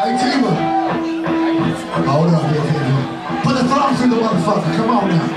Hey, Tiva. Hold up, here, here. Put the thumbs through the motherfucker. Come on now.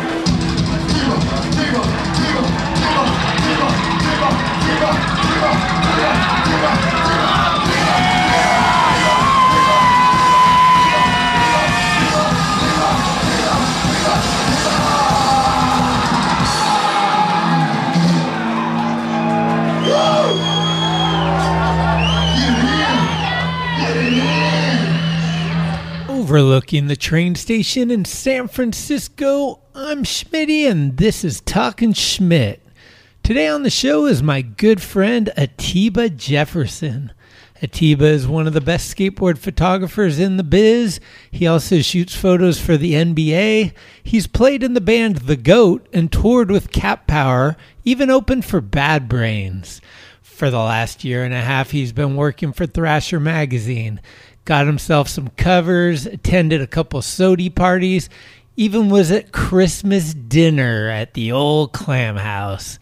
Overlooking the train station in San Francisco, I'm Schmitty and this is Talking Schmidt. Today on the show is my good friend Atiba Jefferson. Atiba is one of the best skateboard photographers in the biz. He also shoots photos for the NBA. He's played in the band The Goat and toured with Cat Power, even opened for Bad Brains. For the last year and a half, he's been working for Thrasher Magazine got himself some covers, attended a couple SOTY parties, even was at Christmas dinner at the old clam house.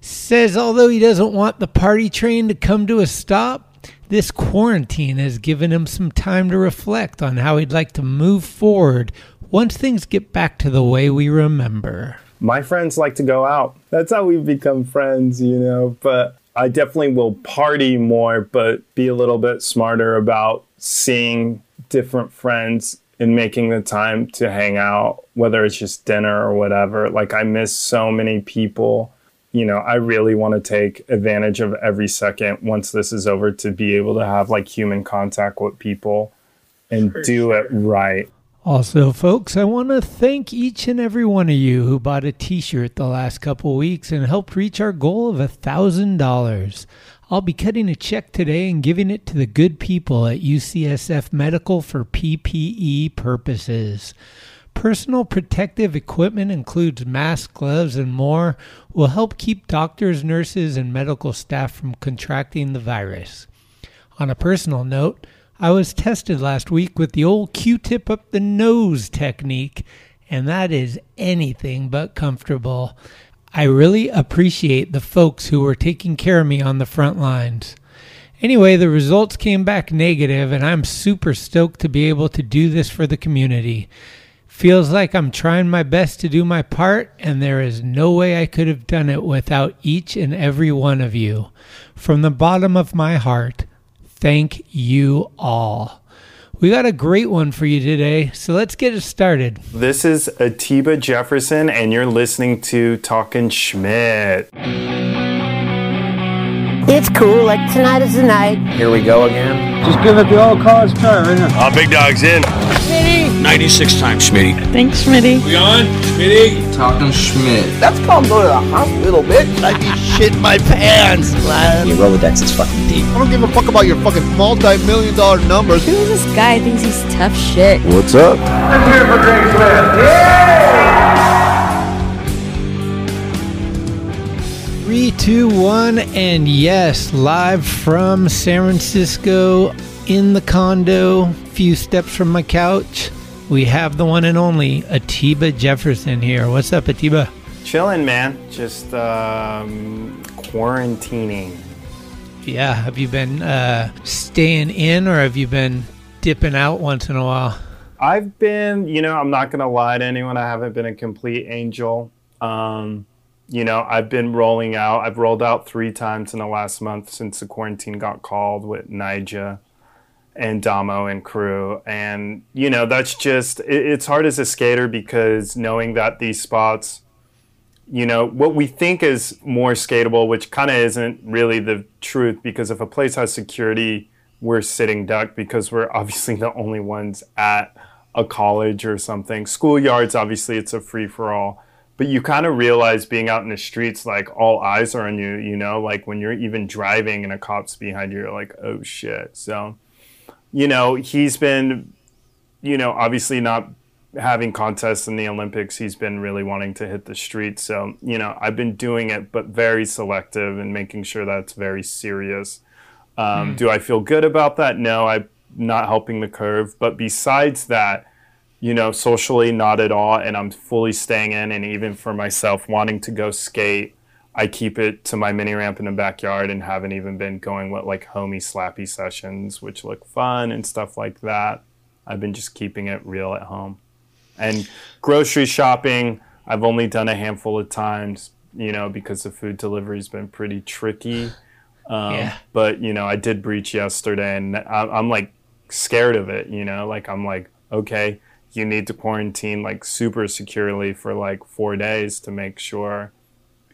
Says although he doesn't want the party train to come to a stop, this quarantine has given him some time to reflect on how he'd like to move forward once things get back to the way we remember. My friends like to go out. That's how we've become friends, you know, but I definitely will party more, but be a little bit smarter about seeing different friends and making the time to hang out, whether it's just dinner or whatever. Like, I miss so many people. You know, I really want to take advantage of every second once this is over to be able to have like human contact with people and For do sure. it right. Also, folks, I want to thank each and every one of you who bought a t shirt the last couple weeks and helped reach our goal of a $1,000. I'll be cutting a check today and giving it to the good people at UCSF Medical for PPE purposes. Personal protective equipment includes masks, gloves, and more will help keep doctors, nurses, and medical staff from contracting the virus. On a personal note, I was tested last week with the old Q tip up the nose technique, and that is anything but comfortable. I really appreciate the folks who were taking care of me on the front lines. Anyway, the results came back negative, and I'm super stoked to be able to do this for the community. Feels like I'm trying my best to do my part, and there is no way I could have done it without each and every one of you. From the bottom of my heart, thank you all. We got a great one for you today, so let's get it started. This is Atiba Jefferson, and you're listening to Talking Schmidt. It's cool, like tonight is the night. Here we go again. Just give it the old college try, right here. Uh, big dog's in. 96 times, Schmitty. Thanks, Schmitty. We on? Schmitty? Talking Schmidt. That's called going to the hospital, bitch. I'd be shitting my pants, man. Your Rolodex is fucking deep. I don't give a fuck about your fucking multi-million dollar numbers. Who is this guy thinks he's tough shit? What's up? Let's hear it for Greg Smith. Yeah! Three, two, one, and yes, live from San Francisco in the condo, few steps from my couch. We have the one and only Atiba Jefferson here. What's up, Atiba? Chilling, man. Just um, quarantining. Yeah, have you been uh, staying in or have you been dipping out once in a while? I've been, you know, I'm not going to lie to anyone. I haven't been a complete angel. Um, you know, I've been rolling out. I've rolled out three times in the last month since the quarantine got called with Nyjah and Damo and crew. And, you know, that's just, it, it's hard as a skater because knowing that these spots, you know, what we think is more skatable, which kind of isn't really the truth because if a place has security, we're sitting duck because we're obviously the only ones at a college or something. Schoolyards, obviously, it's a free for all. But you kind of realize being out in the streets, like all eyes are on you, you know, like when you're even driving and a cop's behind you, you're like, oh shit. So, you know, he's been, you know, obviously not having contests in the Olympics. He's been really wanting to hit the streets. So, you know, I've been doing it, but very selective and making sure that's very serious. Um, Do I feel good about that? No, I'm not helping the curve. But besides that, you know, socially, not at all. And I'm fully staying in. And even for myself, wanting to go skate, I keep it to my mini ramp in the backyard and haven't even been going with like homey slappy sessions, which look fun and stuff like that. I've been just keeping it real at home. And grocery shopping, I've only done a handful of times, you know, because the food delivery's been pretty tricky. Um, Yeah. But, you know, I did breach yesterday and I, I'm like scared of it, you know, like I'm like, okay, you need to quarantine like super securely for like four days to make sure,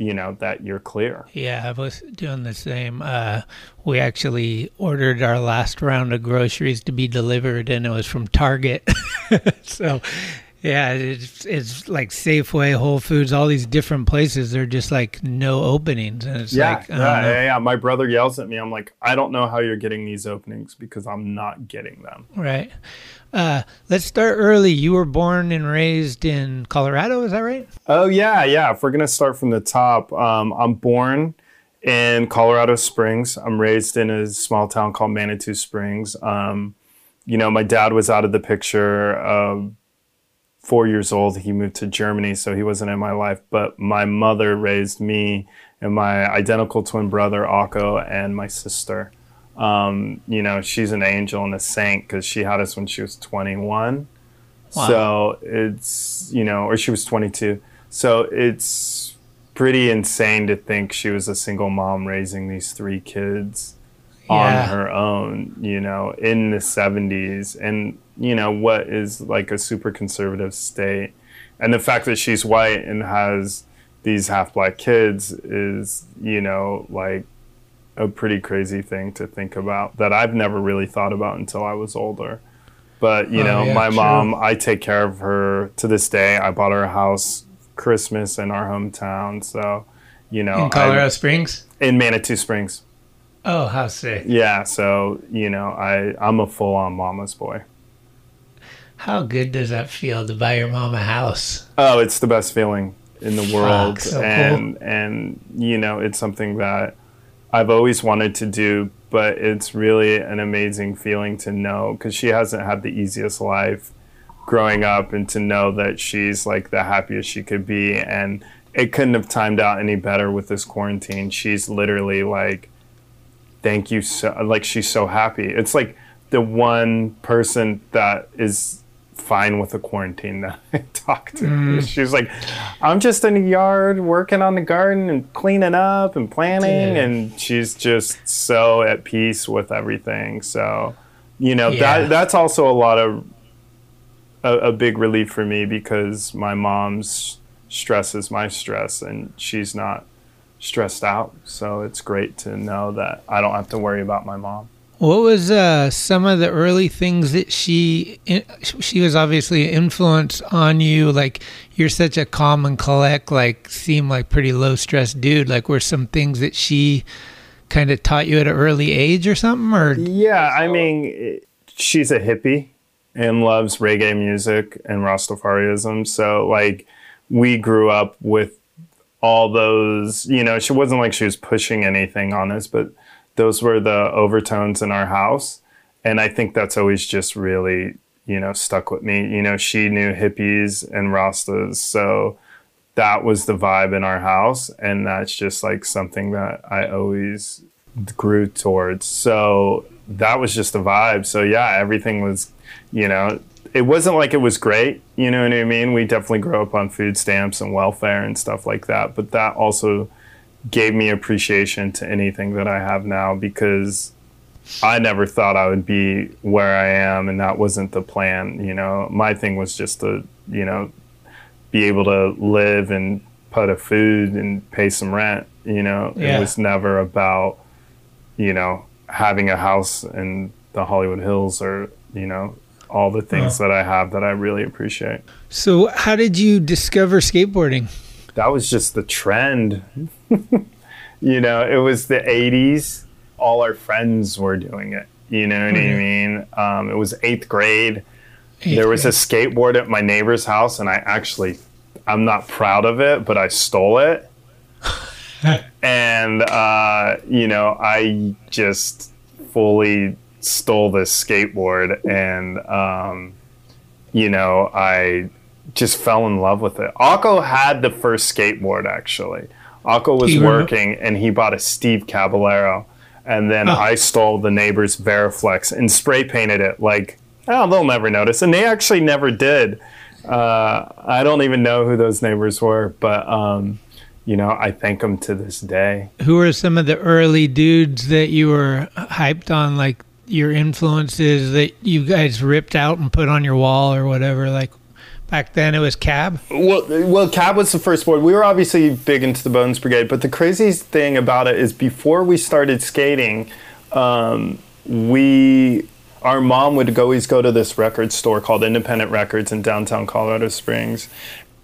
you know, that you're clear. Yeah, I was doing the same. Uh, we actually ordered our last round of groceries to be delivered, and it was from Target. so, yeah, it's it's like Safeway, Whole Foods, all these different places. They're just like no openings, and it's Yeah, like yeah, yeah, yeah. My brother yells at me. I'm like, I don't know how you're getting these openings because I'm not getting them. right. Uh, let's start early. You were born and raised in Colorado, is that right? Oh yeah, yeah. If we're gonna start from the top, um, I'm born in Colorado Springs. I'm raised in a small town called Manitou Springs. Um, you know, my dad was out of the picture. Four years old, he moved to Germany, so he wasn't in my life. But my mother raised me and my identical twin brother Akko and my sister. Um, you know, she's an angel and a saint because she had us when she was 21. Wow. So it's, you know, or she was 22. So it's pretty insane to think she was a single mom raising these three kids Yeah. on her own, you know, in the 70s. And, you know, what is like a super conservative state. And the fact that she's white and has these half black kids is, you know, like a pretty crazy thing to think about that I've never really thought about until I was older. But, you Oh, know, yeah, my true. mom, I take care of her to this day. I bought her a house Christmas in our hometown. So, you know, in Colorado I, Springs. in Manitou Springs. Oh, how sick! Yeah, so you know, I I'm a full on mama's boy. How good does that feel to buy your mom a house? Oh, it's the best feeling in the world, ah, so cool. and and you know, it's something that I've always wanted to do, but it's really an amazing feeling to know because she hasn't had the easiest life growing up, and to know that she's like the happiest she could be, and it couldn't have timed out any better with this quarantine. She's literally like thank you so like she's so happy it's like the one person that is fine with the quarantine that i talked to mm. she's like i'm just in the yard working on the garden and cleaning up and planning. Yeah. and she's just so at peace with everything so you know Yeah. that that's also a lot of a, a big relief for me because my mom's stress is my stress and she's not stressed out. So it's great to know that I don't have to worry about my mom. What was uh, some of the early things that she she was obviously an influence on you? Like you're such a calm and collect, like seem like pretty low stress dude. Like were some things that she kind of taught you at an early age or something? Or Yeah, I mean, she's a hippie and loves reggae music and Rastafarianism. So, like, we grew up with all those, you know, she wasn't like she was pushing anything on us, but those were the overtones in our house. And I think that's always just really, you know, stuck with me. You know, she knew hippies and Rastas. So, that was the vibe in our house and that's just like something that i always grew towards so that was just the vibe so yeah everything was you know it wasn't like it was great you know what i mean we definitely grew up on food stamps and welfare and stuff like that but that also gave me appreciation to anything that i have now because i never thought i would be where i am and that wasn't the plan you know my thing was just to you know be able to live and put a food and pay some rent. You know, Yeah. it was never about, you know, having a house in the Hollywood Hills or, you know, all the things that I have that I really appreciate. so, how did you discover skateboarding? That was just the trend. You know, it was the 80s. All our friends were doing it. You know what I mean? Um, it was eighth grade. there was a skateboard at my neighbor's house, and I actually, I'm not proud of it, but I stole it. and, uh, you know, I just fully stole this skateboard, and, um, you know, I just fell in love with it. Akko had the first skateboard, actually. Akko was working and he bought a Steve Caballero, and then Oh. I stole the neighbor's Veriflex and spray painted it like, oh, they'll never notice, and they actually never did. Uh, I don't even know who those neighbors were, but um, you know, I thank them to this day. Who are some of the early dudes that you were hyped on, like your influences that you guys ripped out and put on your wall or whatever? Like back then, it was Cab. Well, well, Cab was the first board. We were obviously big into the Bones Brigade, but the craziest thing about it is before we started skating, um, we our mom would always go to this record store called Independent Records in downtown Colorado Springs.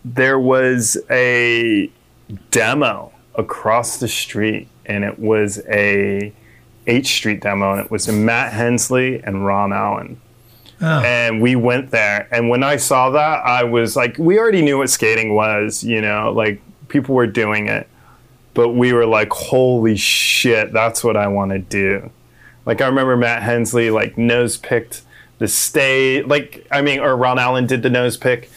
There was a demo across the street, and it was a H Street demo, and it was Matt Hensley and Ron Allen Oh. and we went there. And when i saw that i was like we already knew what skating was you know like people were doing it. But we were like holy shit that's what i want to do. Like i remember matt hensley like nose picked the stage like i mean or ron allen did the nose pick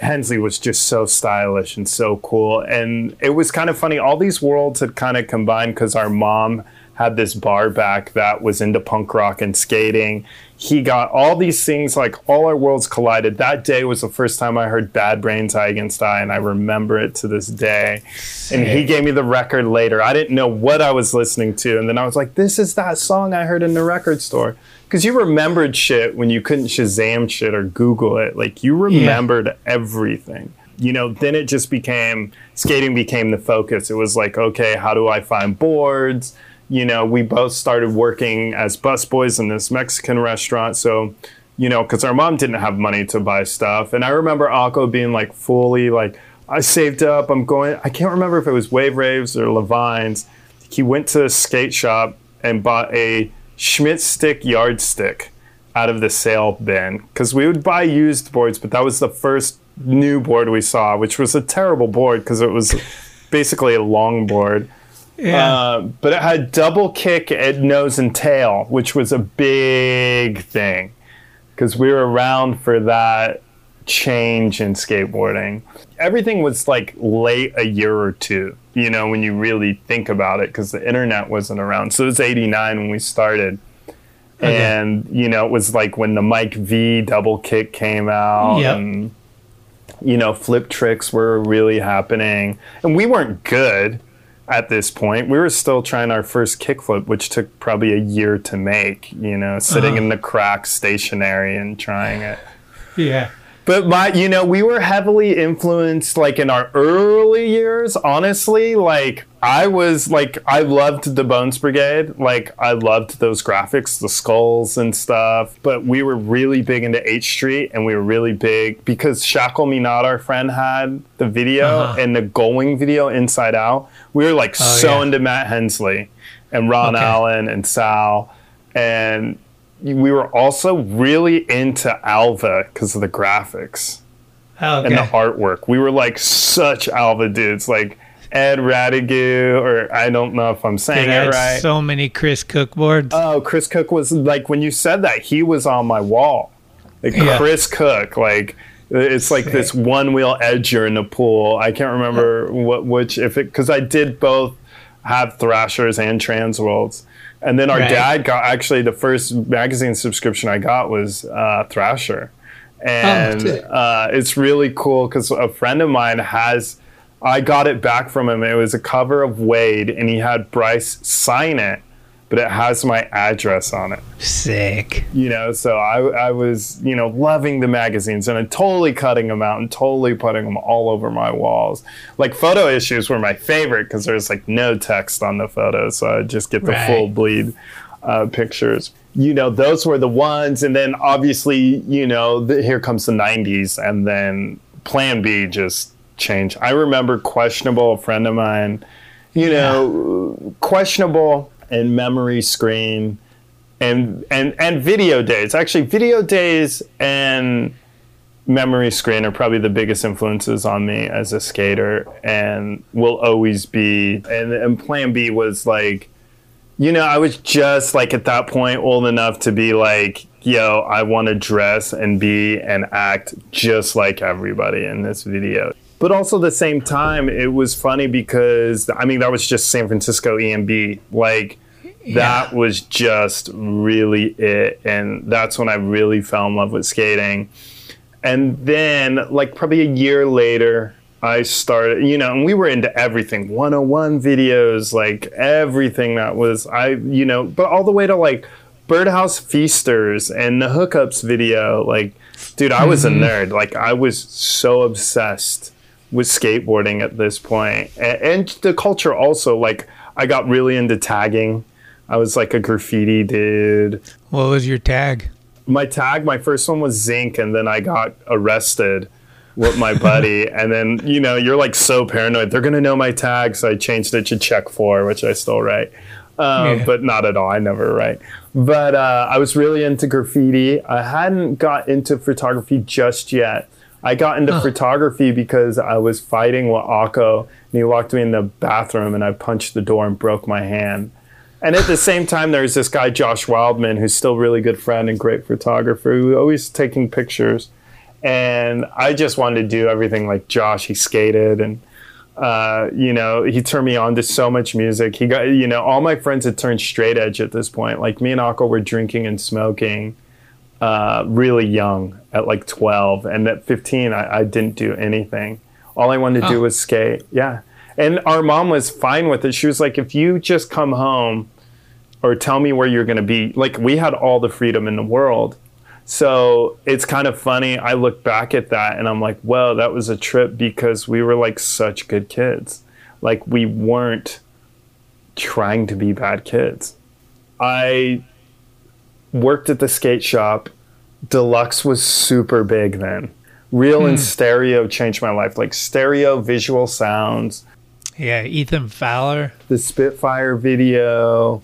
hensley was just so stylish and so cool. And it was kind of funny all these worlds had kind of combined because our mom had this bar back that was into punk rock and skating. He got all these things like all our worlds collided. That day was the first time i heard bad brains I Against I and i remember it to this day. And he gave me the record later. I didn't know what i was listening to and then i was like this is that song i heard in the record store. Because you remembered shit when you couldn't shazam shit or google it. Like you remembered everything. You know then it just became skating became the focus. It was like okay how do i find boards you know, we both started working as busboys in this Mexican restaurant. So, you know, because our mom didn't have money to buy stuff. And I remember Akko being like fully like, I saved up, I'm going, I can't remember if it was Wave Raves or Levine's. He went to a skate shop and bought a Schmitt Stix yardstick out of the sale bin. Because we would buy used boards, but that was the first new board we saw, which was a terrible board because it was basically a long board. Yeah. Uh, but it had double kick at nose and tail, which was a big thing because we were around for that change in skateboarding. Everything was like late a year or two, you know, when you really think about it, because the internet wasn't around. So it was 89 when we started. And, you know, it was like when the Mike V double kick came out. Yep. And, you know, flip tricks were really happening. And we weren't good at this point. We were still trying our first kickflip, which took probably a year to make, you know, sitting Uh-huh. in the crack stationary and trying it. yeah. But my, you know, we were heavily influenced, like in our early years. Honestly, like I was, like I loved the Bones Brigade. Like I loved those graphics, the skulls and stuff. But we were really big into H Street, and we were really big because Shackle Me Not, our friend, had the video Uh-huh. and the Going video Inside Out. We were like so yeah. into Matt Hensley and Ron Okay. Allen and Sal, and we were also really into Alva because of the graphics Okay. and the artwork. We were like such Alva dudes, like Ed Reategui, or I don't know if I'm saying It right. so many Chris Cook boards. oh, Chris Cook was like when you said that he was on my wall. Like Yeah. Chris Cook, like it's like this one wheel edger in the pool. I can't remember what which if it because I did both have Thrashers and Transworlds. And then our Right. dad got actually the first magazine subscription I got was uh, Thrasher, and sick. uh, it's really cool because a friend of mine has. I got it back from him. It was a cover of Wade, and he had Bryce sign it, but it has my address on it Sick. you know so I, I was you know loving the magazines and I'm totally cutting them out and totally putting them all over my walls like photo issues were my favorite because there's like no text on the photos so i just get the Right. full bleed uh, pictures you know those were the ones and then obviously you know the, here comes the 90s and then plan b just changed i remember questionable a friend of mine you know questionable and memory screen and and and video days. Actually video days and memory screen are probably the biggest influences on me as a skater and will always be. And, and plan b was like you know i was just like at that point old enough to be like yo i want to dress and be and act just like everybody in this video but also at the same time, it was funny because I mean that was just San Francisco EMB. Like that was just really it, and that's when I really fell in love with skating. And then, like probably a year later, I started, you know, and we were into everything 101 videos, like everything that was, I, you know, but all the way to like Birdhouse Feasters and the Hookups video. Like, dude, I was a mm-hmm. nerd. Like, I was so obsessed with skateboarding at this point. And, and the culture also, like, I got really into tagging. I was like a graffiti dude. What was your tag? My tag, my first one was Zinc, and then I got arrested with my buddy. and then, you know, you're like so paranoid. They're going to know my tag. So I changed it to check four, which I still write. Um, Yeah. But not at all. I never write. But uh, I was really into graffiti. I hadn't got into photography just yet. I got into photography because I was fighting with Akko, and he locked me in the bathroom, and I punched the door and broke my hand. And at the same time, there's this guy, Josh Wildman, who's still a really good friend and great photographer, who always taking pictures. And I just wanted to do everything like Josh. He skated and, uh, you know, he turned me on to so much music. He got, you know, all my friends had turned straight edge at this point. Like me and Akko were drinking and smoking uh, really young at like 12. And at 15, I, I didn't do anything. All I wanted to do Oh. was skate. Yeah. And our mom was fine with it. She was like, if you just come home or tell me where you're going to be, like we had all the freedom in the world. So it's kind of funny. I look back at that and I'm like, well, that was a trip because we were like such good kids. Like we weren't trying to be bad kids. I worked at the skate shop. Deluxe was super big then. Real and hmm. stereo changed my life. Like stereo visual sounds, Yeah, Ethan Fowler. the Spitfire video.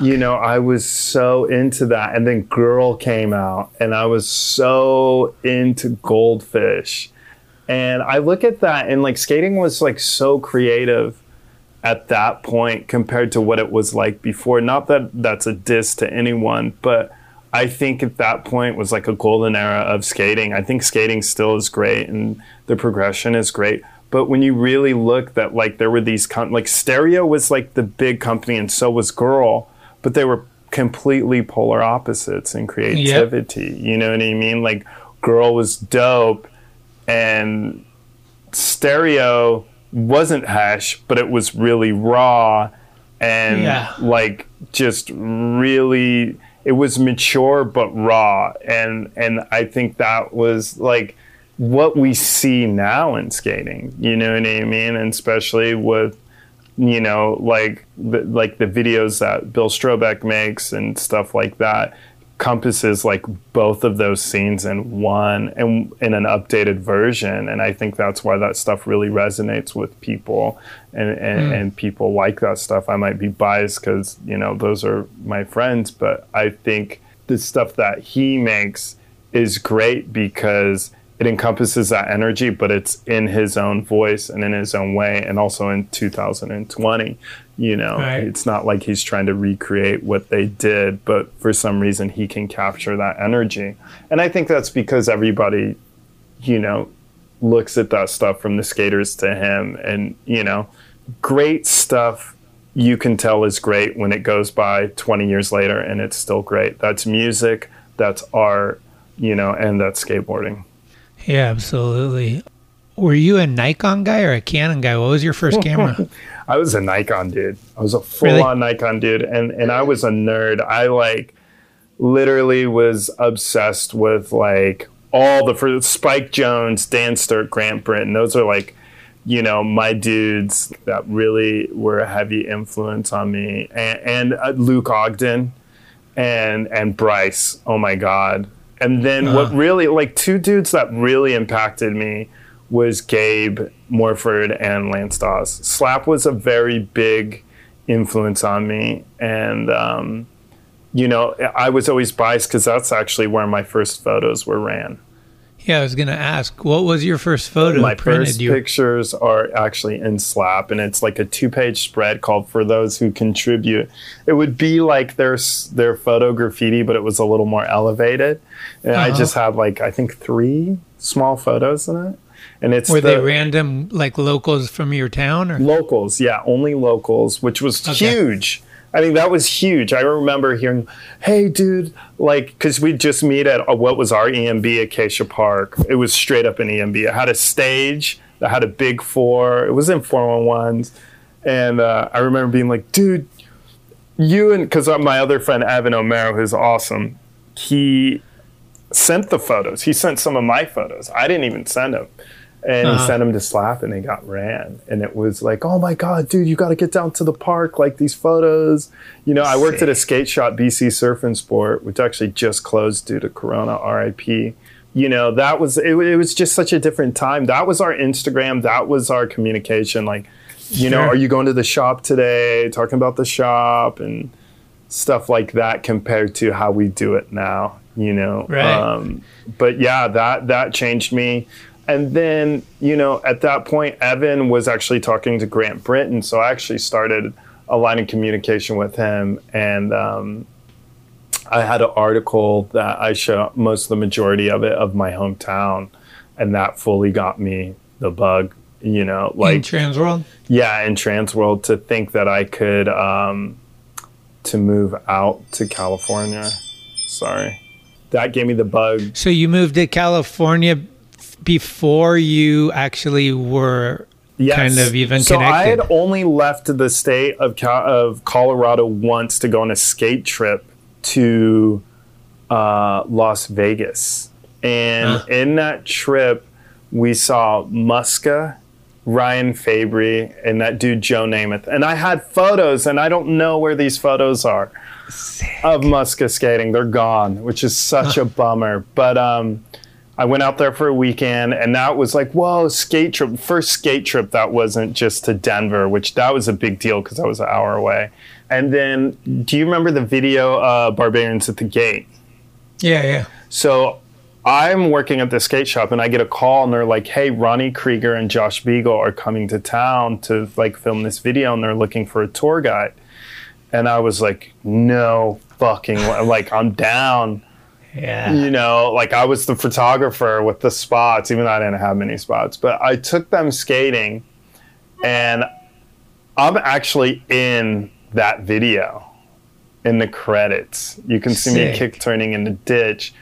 You know, I was so into that. And then Girl came out, and I was so into Goldfish. And I look at that, and like skating was like so creative at that point compared to what it was like before. Not that that's a diss to anyone, but I think at that point was like a golden era of skating. I think skating still is great and the progression is great. But when you really look that like there were these com- like Stereo was like the big company and so was Girl, but they were completely polar opposites in creativity. You know what I mean? Like Girl was dope and Stereo wasn't hash, but it was really raw and Yeah. like just really it was mature but raw. And and I think that was like what we see now in skating you know what I mean? And especially with you know like the, like the videos that Bill Strobeck makes and stuff like that compasses like both of those scenes in one and in an updated version and i think that's why that stuff really resonates with people and and, hmm. and people like that stuff. I might be biased because you know those are my friends but i think the stuff that he makes is great because it encompasses that energy but it's in his own voice and in his own way and also in 2020 you know Right. it's not like he's trying to recreate what they did but for some reason he can capture that energy and i think that's because everybody you know looks at that stuff from the skaters to him and you know great stuff you can tell is great when it goes by 20 years later and it's still great that's music that's art you know and that's skateboarding Yeah, absolutely. Were you a Nikon guy or a Canon guy? What was your first camera? I was a Nikon dude. I was a full on Nikon dude, and and I was a nerd. I like literally was obsessed with like all the for Spike Jonze, Dan Sturt, Grant Britton. Those are like you know my dudes that really were a heavy influence on me, and, and uh, Luke Ogden and and Bryce. Oh my god. And then what really like two dudes that really impacted me was Gabe Morford and Lance Dawes. Slap was a very big influence on me, and um, you know I was always biased because that's actually where my first photos were ran. yeah, I was gonna ask, what was your first photo my printed first you? pictures are actually in Slap, and it's like a two-page spread called "For Those Who Contribute." It would be like their their photo graffiti, but it was a little more elevated. And I Uh-huh. just had like I think three small photos in it. And it's Were the, they random like locals from your town or? Locals yeah only locals which was Okay. huge. I mean that was huge. I remember hearing hey dude like because we just meet at uh, what was our emb acacia park. It was straight up an emb it had a stage that had a big four it was in 411s and uh, i remember being like dude you and because my other friend evan o'mara who's awesome he sent the photos. He sent some of my photos. I didn't even send them and he Uh-huh. sent him to Slap, and they got ran. And it was like, oh my god, dude, you got to get down to the park, like these photos. You know, I worked at a skate shop, BC Surf and Sport, which actually just closed due to Corona, RIP. You know, that was it, it. was just such a different time. That was our Instagram. That was our communication. Like, you know, Sure. are you going to the shop today? Talking about the shop and stuff like that compared to how we do it now. You know, Right. um, but yeah, that that changed me. And then, you know, at that point, Evan was actually talking to Grant Britton. So I actually started a line of communication with him. And um, I had an article that I show most of the majority of it of my hometown. And that fully got me the bug, you know, like in like, Transworld? yeah, in trans world to think that I could, um, to move out to California. Sorry. That gave me the bug So you moved to California before you actually were kind of even connected, so I had only left the state of of Colorado once to go on a skate trip to uh, Las Vegas, and Huh. in that trip we saw Muska, Ryan Fabry, and that dude Joe Namath, and I had photos, and I don't know where these photos are of Muska skating. They're gone, which is such a bummer. But um, I went out there for a weekend, and that was like, whoa, skate trip. First skate trip that wasn't just to Denver, which that was a big deal because I was an hour away. And then, do you remember the video uh, Barbarians at the Gate? yeah, yeah. So I'm working at the skate shop and I get a call and they're like, "Hey, Ronnie Creager and Josh Beagle are coming to town to like film this video and they're looking for a tour guide." And I was like, "No fucking like I'm down." Yeah. You know, like I was the photographer with the spots, even though I didn't have many spots, but I took them skating and I'm actually in that video in the credits. You can see me kick turning in the ditch.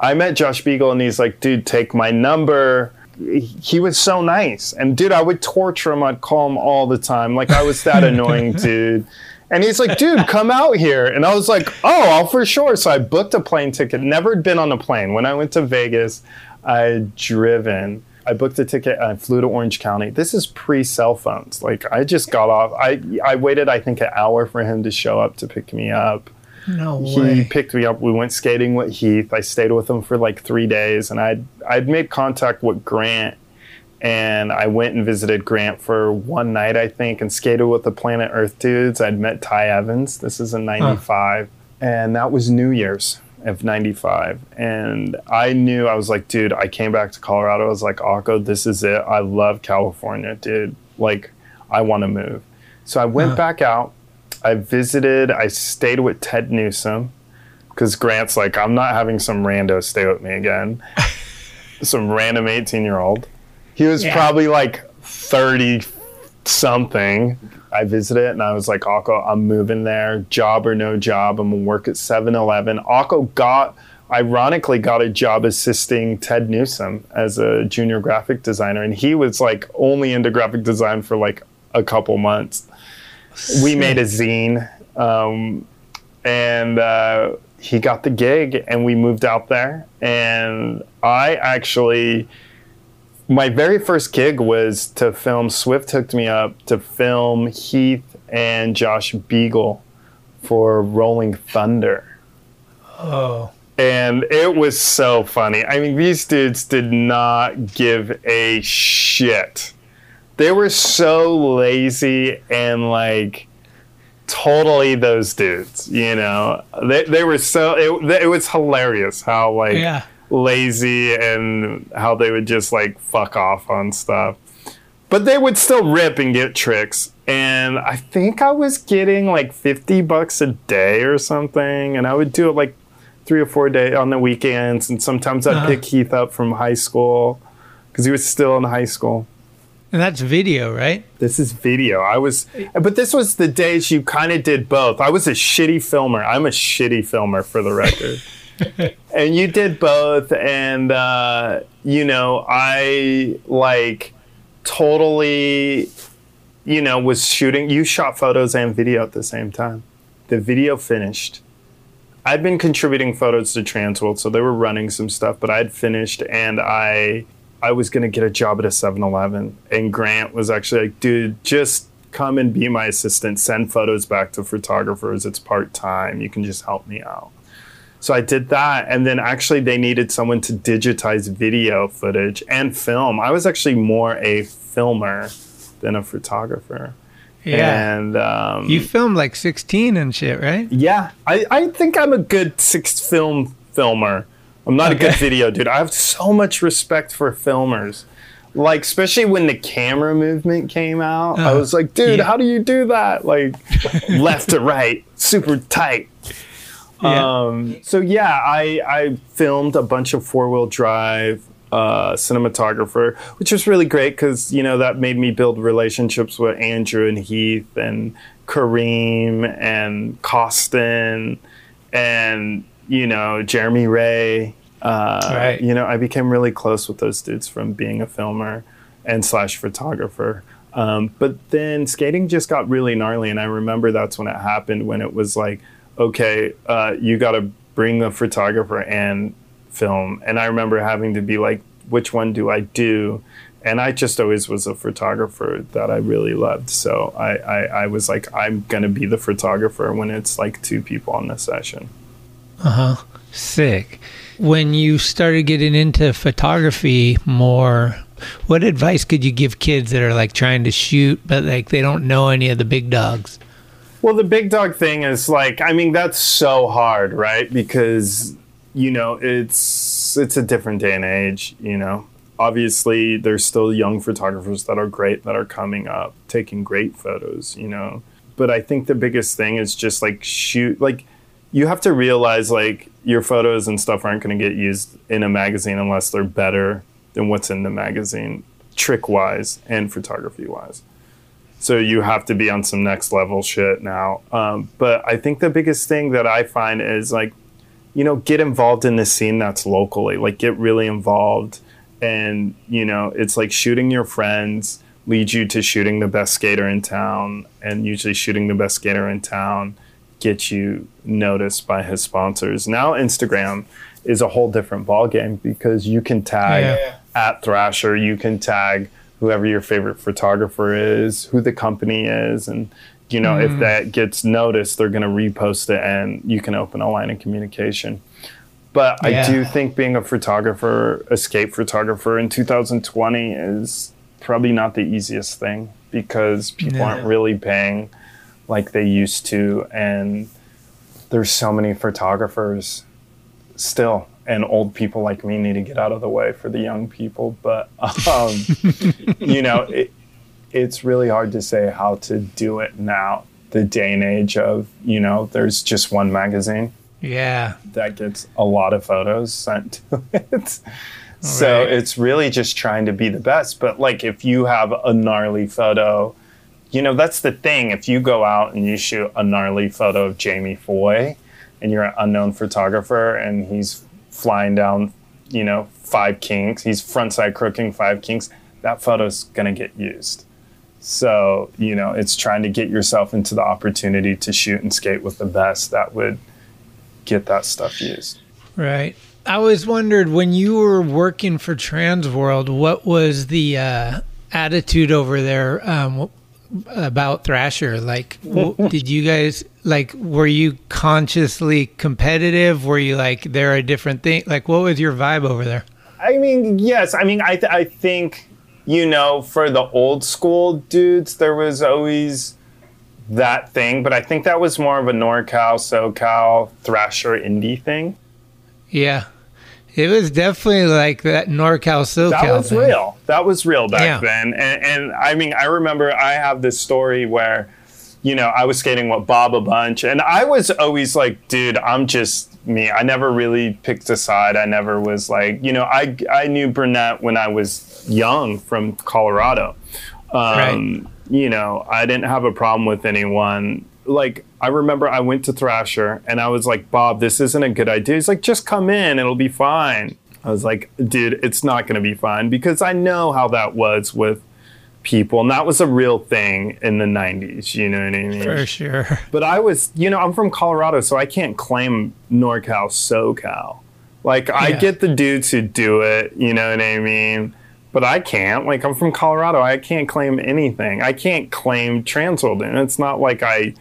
I met Josh Beagle and he's like, dude, take my number. He was so nice. And dude, I would torture him. I'd call him all the time. Like I was that annoying dude. And he's like, dude, come out here. And I was like, oh, I'll for sure. So I booked a plane ticket. Never had been on a plane. When I went to Vegas, I had driven. I booked a ticket. I flew to Orange County. This is pre cell phones. Like I just got off. I I waited, I think, an hour for him to show up to pick me up No way. he picked me up. We went skating with Heath. I stayed with him for like three days, and I'd I'd made contact with Grant, and I went and visited Grant for one night, I think, and skated with the Planet Earth dudes. I'd met Ty Evans. This is in '95, and that was New Year's of '95, and I knew I was like, dude, I came back to Colorado. I was like, oh, Akko, this is it. I love California, dude. Like, I want to move. So I went back out. I visited, I stayed with Ted Newsom because Grant's like, I'm not having some rando stay with me again. some random 18 year old. He was Yeah. probably like 30 something. I visited and I was like, Akko, I'm moving there, job or no job. I'm gonna work at 7 Eleven. Akko got, ironically, got a job assisting Ted Newsom as a junior graphic designer. And he was like only into graphic design for like a couple months we made a zine um, and uh, he got the gig and we moved out there and i actually my very first gig was to film swift hooked me up to film heath and josh beagle for rolling thunder Oh. and it was so funny. I mean, these dudes did not give a shit. They were so lazy and like totally those dudes, you know. They they were so it, it was hilarious how like Yeah. Lazy and how they would just like fuck off on stuff. But they would still rip and get tricks. And I think I was getting like 50 bucks a day or something. And I would do it like three or four days on the weekends. And sometimes I'd Uh-huh. pick Heath up from high school because he was still in high school. And that's video, right? This is video. I was, but this was the days you kind of did both. I was a shitty filmer. I'm a shitty filmer for the record. and you did both. And, uh, you know, I like totally, you know, was shooting. You shot photos and video at the same time. The video finished. I'd been contributing photos to Transworld, so they were running some stuff, but I'd finished and I I was to get a job at a 7-Eleven and Grant was actually like, "Dude, just come and be my assistant. Send photos back to photographers. It's part-time. You can just help me out." So I did that and then actually they needed someone to digitize video footage and film. I was actually more a filmer than a photographer. Yeah. And um, You filmed like 16 and shit, right? yeah, I, I think I'm a good six film filmer. I'm not a good video dude. I have so much respect for filmers. Like, especially when the camera movement came out, I Uh, was like, dude, yeah. how do you do that? Like, left to right, super tight. Yeah. Um, so yeah, I, I filmed a bunch of four wheel drive uh, cinematographer, which was really great because you know that made me build relationships with Andrew and Heath and Kareem and Costin and you know Jeremy Wray. Uh, Right. You know, I became really close with those dudes from being a filmer and slash photographer. Um, but then skating just got really gnarly, and I remember that's when it happened. When it was like, okay, uh, you got to bring the photographer and film. And I remember having to be like, which one do I do? And I just always was a photographer that I really loved. So I, I, I was like, I'm going to be the photographer when it's like two people on the session. Uh huh. Sick. When you started getting into photography more, what advice could you give kids that are like trying to shoot, but like they don't know any of the big dogs? Well, the big dog thing is like, I mean, that's so hard, right? Because you know, it's it's a different day and age. You know, obviously, there's still young photographers that are great that are coming up, taking great photos. You know, but I think the biggest thing is just like shoot, like you have to realize like your photos and stuff aren't going to get used in a magazine unless they're better than what's in the magazine, trick wise and photography wise. So you have to be on some next level shit now. Um, but I think the biggest thing that I find is like, you know, get involved in the scene that's locally. Like, get really involved, and you know, it's like shooting your friends leads you to shooting the best skater in town, and usually shooting the best skater in town gets you noticed by his sponsors. Now Instagram is a whole different ballgame because you can tag Yeah. at Thrasher, you can tag whoever your favorite photographer is, who the company is, and you know if mm. that gets noticed, they're going to repost it, and you can open a line of communication. But I do think being a photographer, escape photographer in 2020 is probably not the easiest thing because people No. aren't really paying like they used to, and there's so many photographers still and old people like me need to get out of the way for the young people but um, you know it, it's really hard to say how to do it now the day and age of you know there's just one magazine Yeah. that gets a lot of photos sent to it so Right. it's really just trying to be the best but like if you have a gnarly photo you know that's the thing if you go out and you shoot a gnarly photo of jamie foy and you're an unknown photographer and he's flying down you know five kinks he's frontside crooking five kinks that photo's going to get used so you know it's trying to get yourself into the opportunity to shoot and skate with the best that would get that stuff used Right. I always wondered when you were working for Transworld, what was the uh, attitude over there um, about Thrasher? Like, w- did you guys like? Were you consciously competitive? Were you like there are different things Like, what was your vibe over there? I mean, yes. I mean, I, th- I think, you know, for the old school dudes, there was always that thing, but I think that was more of a NorCal, SoCal, Thrasher indie thing. Yeah, it was definitely like that NorCal SoCal. That was thing. real. That was real back Yeah. then. And, and I mean, I remember I have this story where, you know, I was skating with Bob a bunch, and I was always like, dude, I'm just me. I never really picked a side. I never was like, you know, I I knew Burnett when I was young from Colorado. Um, Right. You know, I didn't have a problem with anyone. Like I remember, I went to Thrasher and I was like, Bob, this isn't a good idea. He's like, just come in, it'll be fine. I was like, dude, it's not going to be fine because I know how that was with people, and that was a real thing in the '90s. You know what I mean? For sure. But I was, you know, I'm from Colorado, so I can't claim NorCal, SoCal. Like, I Yeah. get the dudes who do it, you know what I mean? But I can't. Like, I'm from Colorado. I can't claim anything. I can't claim Transworld. And it's not like I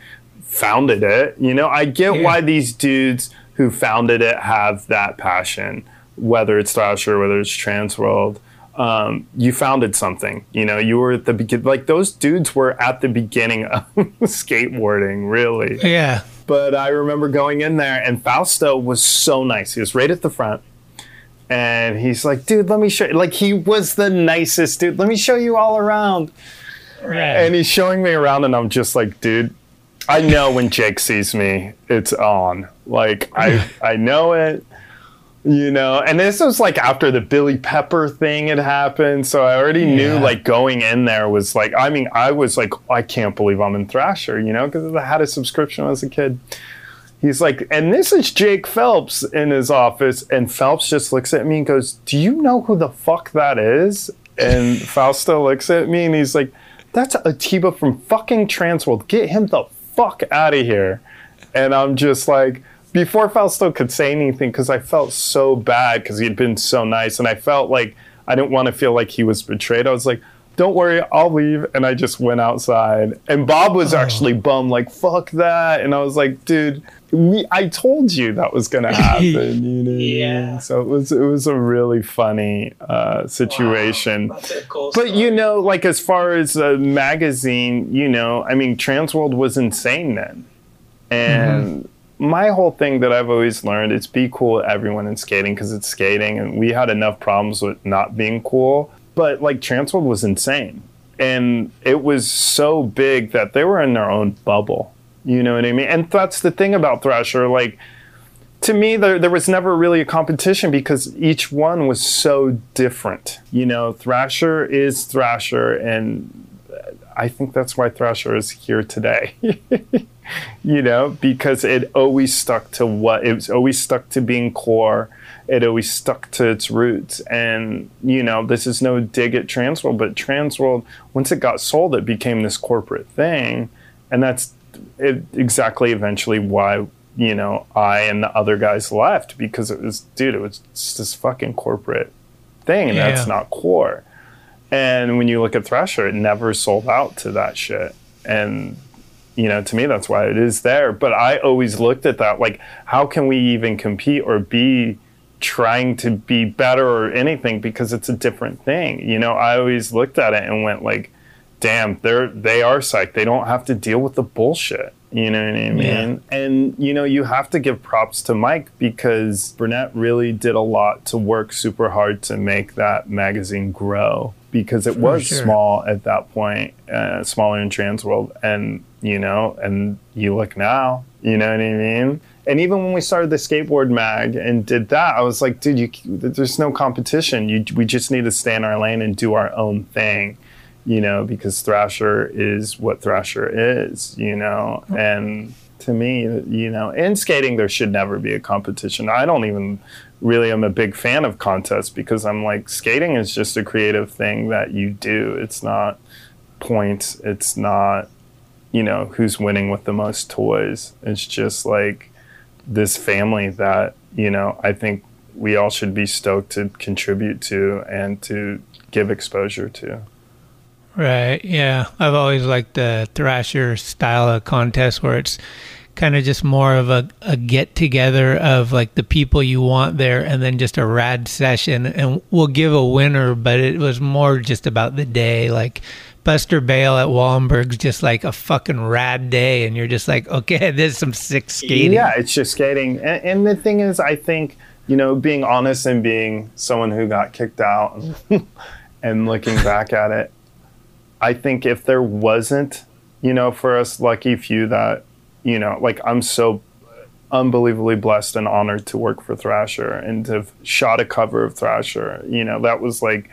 founded it. You know, I get Yeah. why these dudes who founded it have that passion, whether it's Thrasher, whether it's Transworld. Um, you founded something, you know. You were at the begin, like those dudes were at the beginning of skateboarding, really. Yeah. But I remember going in there, and Fausto was so nice. He was right at the front, and he's like, "Dude, let me show." you. Like he was the nicest dude. Let me show you all around. Right. And he's showing me around, and I'm just like, dude, I know when Jake sees me, it's on. Like I, I know it. You know, and this was like after the Billy Pepper thing had happened, so I already knew like going in there was like, I mean, I was like, I can't believe I'm in Thrasher, you know, because I had a subscription as a kid. He's like, and this is Jake Phelps in his office, and Phelps just looks at me and goes, "Do you know who the fuck that is?" And Fausto looks at me and he's like, "That's Atiba from fucking Transworld. Get him the fuck out of here." And I'm just like, before Fausto could say anything, because I felt so bad because he'd been so nice, and I felt like I didn't want to feel like he was betrayed. I was like, "Don't worry, I'll leave," and I just went outside. And Bob was actually bummed, like, "Fuck that," and I was like, "Dude." We, I told you that was gonna happen, you know. Yeah. So it was it was a really funny uh, situation. But you know, like as far as a magazine, you know, I mean, Transworld was insane then, and my whole thing that I've always learned is be cool with everyone in skating because it's skating, and we had enough problems with not being cool. But like Transworld was insane, and it was so big that they were in their own bubble. You know what I mean? And that's the thing about Thrasher, like to me there, there was never really a competition because each one was so different you know thrasher is thrasher and i think that's why thrasher is here today. You know because it always stuck to what it was always stuck to being core. It always stuck to its roots. And you know this is no dig at transworld but transworld once it got sold it became this corporate thing. And that's it, exactly eventually why you know I and the other guys left because it was dude it was just this fucking corporate thing. And that's not core and when you look at Thrasher it never sold out to that shit and you know to me that's why it is there but I always looked at that like how can we even compete or be trying to be better or anything because it's a different thing you know I always looked at it and went like damn, they're they are psyched. They don't have to deal with the bullshit. You know what I mean? Yeah. And you know, you have to give props to Mike because Burnett really did a lot to work super hard to make that magazine grow because it was sure. small at that point, uh, smaller in Transworld, and you know, and you look now, you know what I mean? And even when we started the skateboard mag and did that, I was like, dude, you, there's no competition. You, we just need to stay in our lane and do our own thing you know, because Thrasher is what Thrasher is, you know. And to me, you know, in skating, there should never be a competition. I don't even really am a big fan of contests because I'm like, skating is just a creative thing that you do. It's not points, it's not, you know, who's winning with the most toys. It's just like this family that, you know, I think we all should be stoked to contribute to and to give exposure to. Right. Yeah. I've always liked the Thrasher style of contest where it's kind of just more of a, a get together of like the people you want there and then just a rad session. And we'll give a winner, but it was more just about the day. Like Bust or Bail at Wallenberg's just like a fucking rad day. And you're just like, okay, there's some sick skating. Yeah, it's just skating. And, and the thing is, I think, you know, being honest and being someone who got kicked out and looking back at it, I think if there wasn't, you know, for us lucky few that, you know, like I'm so unbelievably blessed and honored to work for Thrasher and to have shot a cover of Thrasher. You know, that was like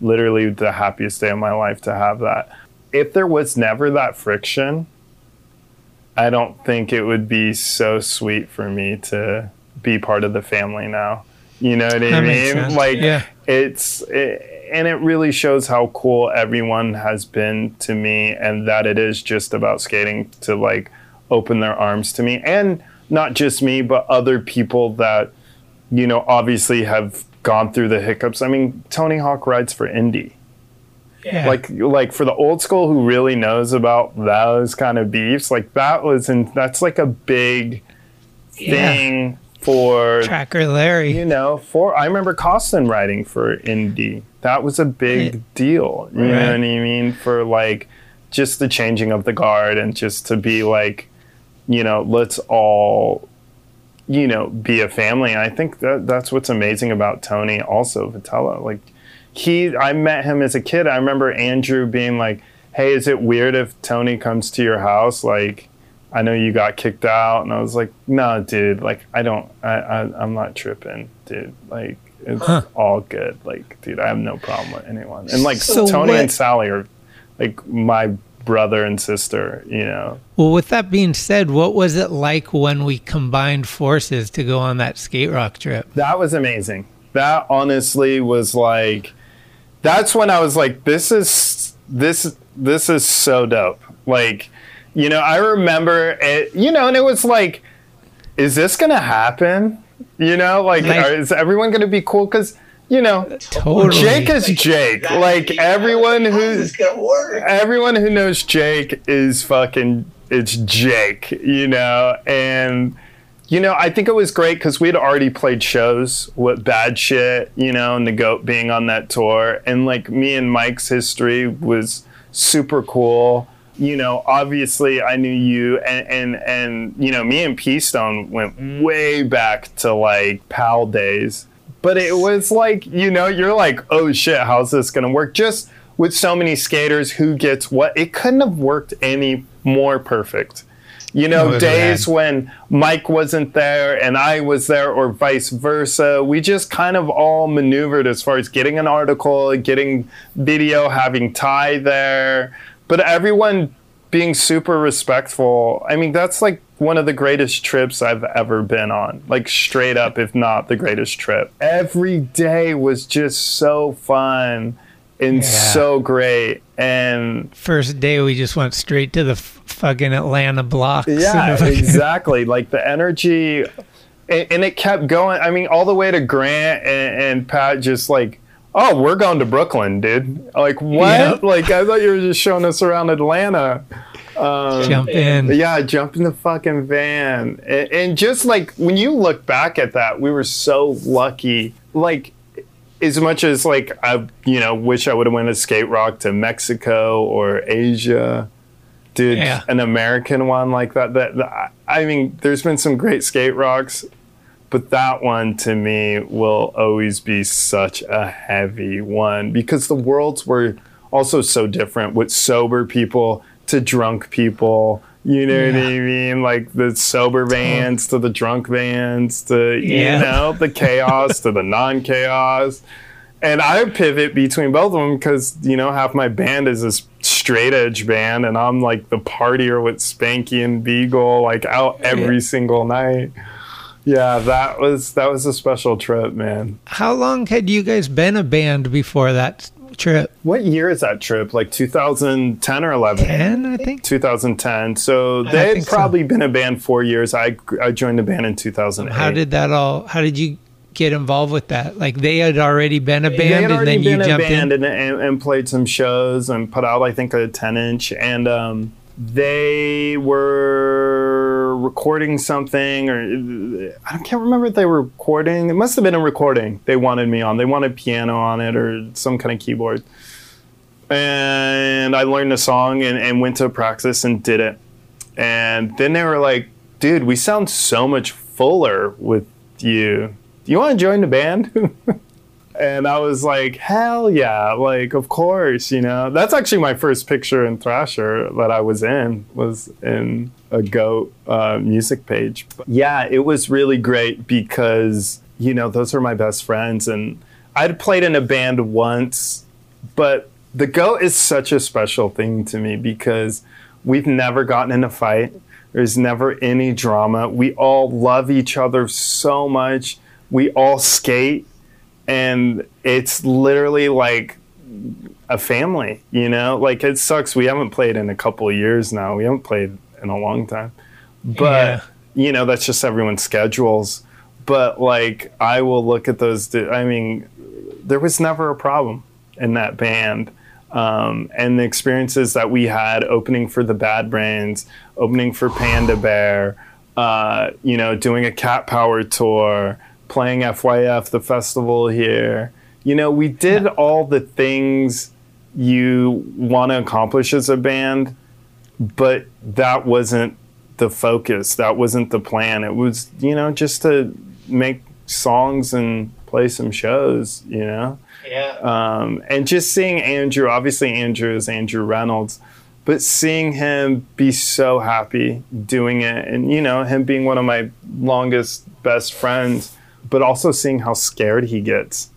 literally the happiest day of my life to have that. If there was never that friction, I don't think it would be so sweet for me to be part of the family now. You know what I That mean? Like Yeah. it's it, and it really shows how cool everyone has been to me and that it is just about skating to like open their arms to me and not just me but other people that you know obviously have gone through the hiccups. I mean, Tony Hawk rides for Indy Yeah. like like for the old school who really knows about those kind of beefs like that was and that's like a big Yeah. thing for Tracker Larry. you know for i remember Koston writing for Indy that was a big Right. deal you know what i mean for like just the changing of the guard and just to be like you know let's all you know be a family. And i think that that's what's amazing about tony also Vitello like he i met him as a kid. I remember andrew being like hey is it weird if tony comes to your house? Like i know you got kicked out. And i was like no dude. Like i don't i, I i'm not tripping dude. Like it's all good. Like dude i have no problem with anyone. And like So tony what- and sally are like my brother and sister you know Well, with that being said, what was it like when we combined forces to go on that skate rock trip? That was amazing. That honestly was like that's when I was like this is this this is so dope. Like you know, I remember it you know, and it was like is this going to happen? You know, like, are- is everyone going to be cool cuz you know, Totally. Jake is Jake. Like everyone who everyone who knows Jake is fucking it's Jake, you know, and you know, I think it was great because we had already played shows with Bad Shit, you know, and the Goat being on that tour, and like me and Mike's history was super cool. You know, obviously I knew you, and and and you know, me and P Stone went way back to like pal days but it was like you know you're like oh shit how's this gonna work? Just with so many skaters who gets what? It couldn't have worked any more perfect. You know was days rad. when mike wasn't there and i was there or vice versa we just kind of all maneuvered as far as getting an article getting video having ty there. But everyone being super respectful. I mean, that's like one of the greatest trips I've ever been on. Like straight up, if not the greatest trip. Every day was just so fun and so great. And First day, we just went straight to the f- fucking Atlanta blocks. yeah, exactly. Like the energy, and, and it kept going. I mean, all the way to Grant and, and Pat, just like, oh, we're going to Brooklyn, dude. Like what? Yep. Like I thought you were just showing us around Atlanta. Um, Jump in. Yeah, jump in the fucking van. And, and just like when you look back at that, we were so lucky. Like as much as like I, you know, wish I would have went a skate rock to Mexico or Asia. Dude, Yeah. an American one like that, that. That I mean, there's been some great skate rocks, but that one to me will always be such a heavy one because the worlds were also so different with sober people to drunk people. You know what I mean? Like the sober vans to the drunk vans to Yeah. you know the chaos to the non-chaos. And I pivot between both of them because you know half my band is this straight edge band, and I'm like the partier with Spanky and Beagle, like out every single night. Yeah, that was that was a special trip, man. How long had you guys been a band before that trip? What year is that trip? Like 2010 or 11? 10, I think. 2010. So they had think so. probably been a band four years. I I joined the band in 2008. How did that all? How did you get involved with that? Like they had already been a band, and then you jumped band in. and, and, and played some shows and put out I think a 10 inch and um, they were recording something or I can't remember if they were recording. It must have been a recording they wanted me on. They wanted piano on it or some kind of keyboard. And I learned a song and, and went to practice and did it. And then they were like, dude, we sound so much fuller with you. Do you want to join the band? and I was like, hell yeah, like of course, you know. That's actually my first picture in Thrasher that I was in was in a Goat uh, music page. But yeah, it was really great because you know those are my best friends, and I'd played in a band once, but the Goat is such a special thing to me because we've never gotten in a fight. There's never any drama. We all love each other so much. We all skate and it's literally like a family, you know? Like it sucks we haven't played in a couple of years now. We haven't played in a long time. But Yeah. you know, that's just everyone's schedules. But like I will look at those I mean, there was never a problem in that band. Um, and the experiences that we had opening for the Bad Brains, opening for Panda Bear, uh, you know, doing a Cat Power tour, playing FYF, the festival here. You know, we did all the things you want to accomplish as a band, but that wasn't the focus. That wasn't the plan. It was, you know, just to make songs and play some shows, you know? Yeah. Um, and just seeing Andrew, obviously Andrew is Andrew Reynolds, but seeing him be so happy doing it, and you know him being one of my longest best friends, but also seeing how scared he gets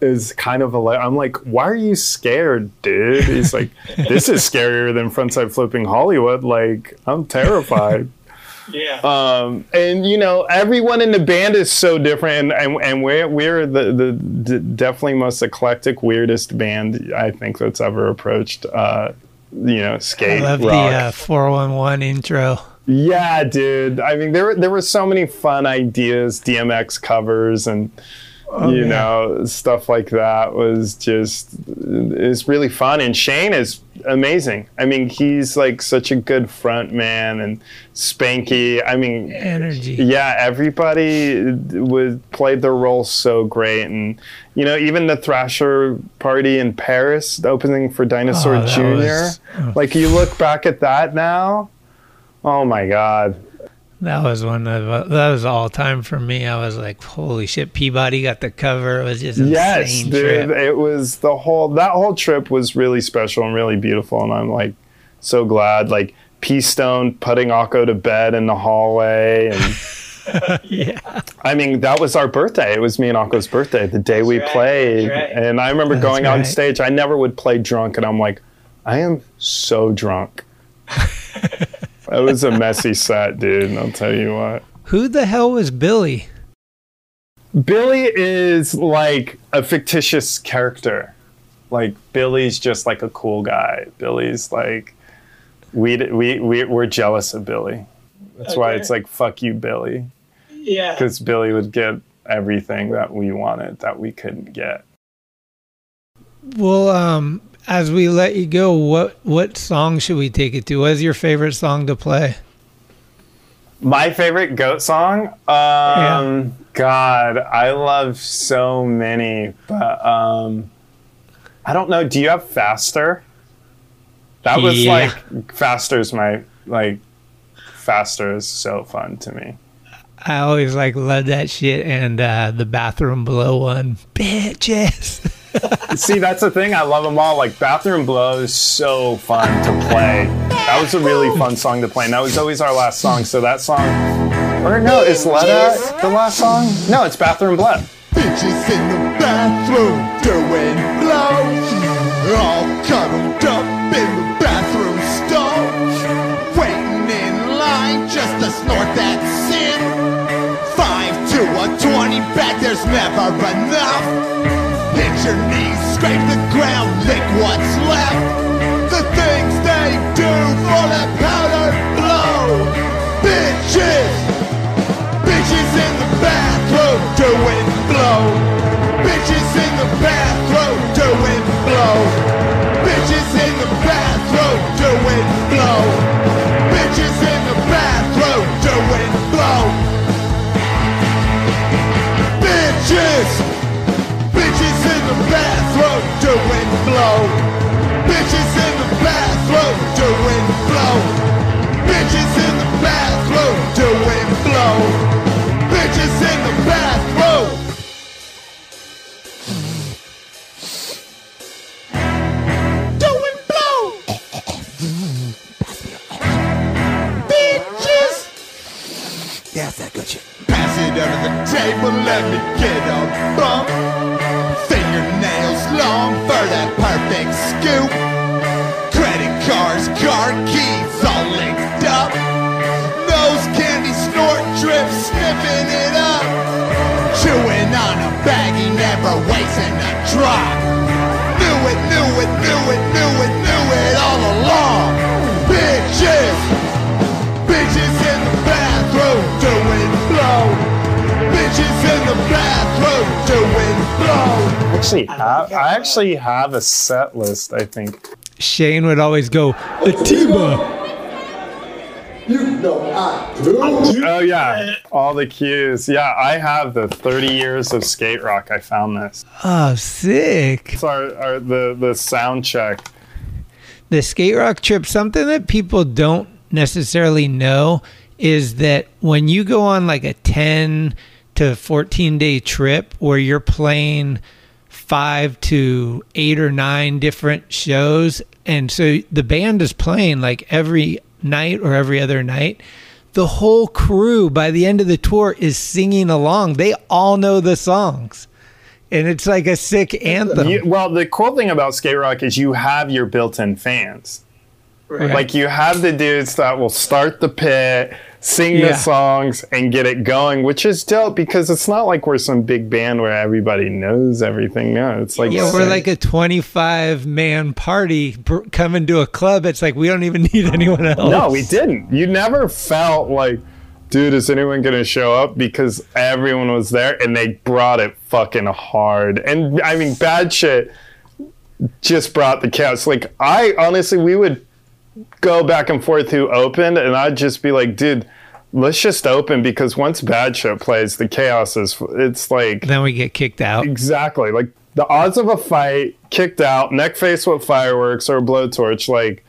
is kind of a. li- I'm like, why are you scared, dude? He's like, this is scarier than frontside flipping Hollywood. Like, I'm terrified. Yeah. um, and you know everyone in the band is so different and, and we're, we're the, the, d definitely most eclectic weirdest band i think that's ever approached uh, you know skate. I love rock the uh, 411 intro. Yeah dude i mean there, were- there were so many fun ideas dmx covers and oh, you yeah. know stuff like that was just is really fun and shane is amazing i mean he's like such a good front man and spanky i mean Energy. yeah, everybody was played their role so great, and you know, even the Thrasher party in Paris, the opening for Dinosaur Oh, Junior. was- oh. Like you look back at that now, oh my god, That was one of that was all time for me. I was like, holy shit, Peabody got the cover. It was just an yes, insane dude, trip. it was the whole that whole trip was really special and really beautiful, and I'm like so glad. Like P Stone putting Akko to bed in the hallway and. yeah. I mean, that was our birthday. It was me and Akko's birthday, the day we right, played. right. And I remember That's going on stage. I never would play drunk, and I'm like, I am so drunk. it was a messy set, dude. and I'll tell you what. Who the hell was Billy? Billy is like a fictitious character. Like Billy's just like a cool guy. Billy's like we we we we're jealous of Billy. That's why it's like fuck you, Billy. Yeah. because Billy would get everything that we wanted that we couldn't get. Well, um, as we let you go, what what song should we take it to? What's your favorite song to play? My favorite goat song? Um, God, I love so many, but um, I don't know. Do you have Faster? That was Yeah. like Faster's my like Faster is so fun to me. I always like love that shit and uh, the Bathroom Blow one, bitches. See, that's the thing. I love them all. Like Bathroom Blow is so fun to play. That was a really fun song to play, and that was always our last song. So that song, or no, is Letta the last song? No, it's Bathroom Blow. Bitches in the bathroom doing blow. All cuddled up in the bathroom stall. Waiting in line just to snort that sin. Five to a twenty back, there's never enough. Your knees, scrape the ground, lick what's left. The things they do for that powder blow. Bitches! Bitches in the bathroom doing Actually, have, I actually have a set list. I think. Shane would always go, Atiba. You know I do. Oh yeah, all the cues. Yeah, I have the 30 years of skate rock. I found this. Oh, sick. It's our, our the the sound check. The skate rock trip, something that people don't necessarily know is that when you go on like a 10 to 14 day trip where you're playing five to eight or nine different shows, and so the band is playing like every night or every other night. The whole crew by the end of the tour is singing along. They all know the songs. And it's like a sick anthem. You, well, the cool thing about skate rock is you have your built-in fans. Right. Like you have the dudes that will start the pit, sing Yeah. the songs, and get it going, which is dope because it's not like we're some big band where everybody knows everything. No, it's like Yeah, we're like a 25 man party br- coming to a club. It's like we don't even need anyone else. no, we didn't. You never felt like, dude, is anyone gonna show up? Because everyone was there and they brought it fucking hard. And I mean, bad shit just brought the chaos. Like I honestly, we would go back and forth who opened, and I'd just be like, dude. Let's just open because once bad shit plays, the chaos is. It's like Then we get kicked out. Exactly. Like the odds of a fight, kicked out, neck face with fireworks or a blowtorch, like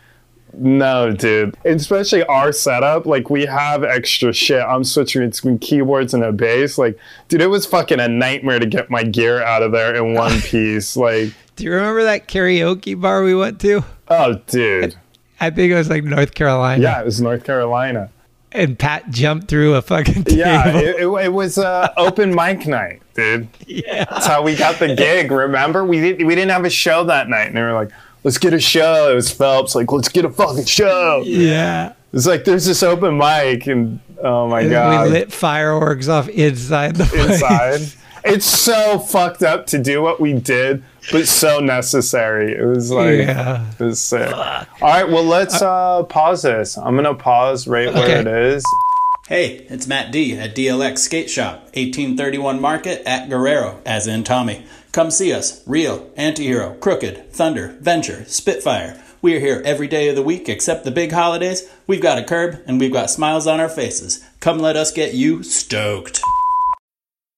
no, dude. Especially our setup, like we have extra shit. I'm switching between keyboards and a bass. Like, dude, it was fucking a nightmare to get my gear out of there in one piece. Like, Do you remember that karaoke bar we went to? oh, dude. I think it was like North Carolina. Yeah, it was North Carolina. And Pat jumped through a fucking table. Yeah, it, it, it was uh, open mic night, dude. Yeah. That's how we got the gig. Remember, we didn't we didn't have a show that night, and they were like, "Let's get a show." It was Phelps like, "Let's get a fucking show." Yeah. It's like there's this open mic, and oh my And god, we lit fireworks off inside the place. inside. It's so fucked up to do what we did, but so necessary. It was like Yeah. it was sick. All right, well let's uh, pause this. I'm gonna pause right where it is. Hey, it's Matt D at DLX Skate Shop, 1831 Market at Guerrero, as in Tommy. Come see us. Real, Antihero, Crooked, Thunder, Venture, Spitfire. We are here every day of the week except the big holidays. We've got a curb and we've got smiles on our faces. Come let us get you stoked.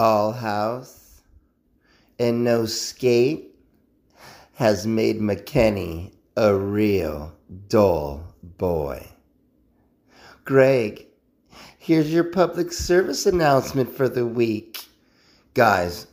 All House and No Skate has made McKenny a real dull boy. Greg, here's your public service announcement for the week. Guys,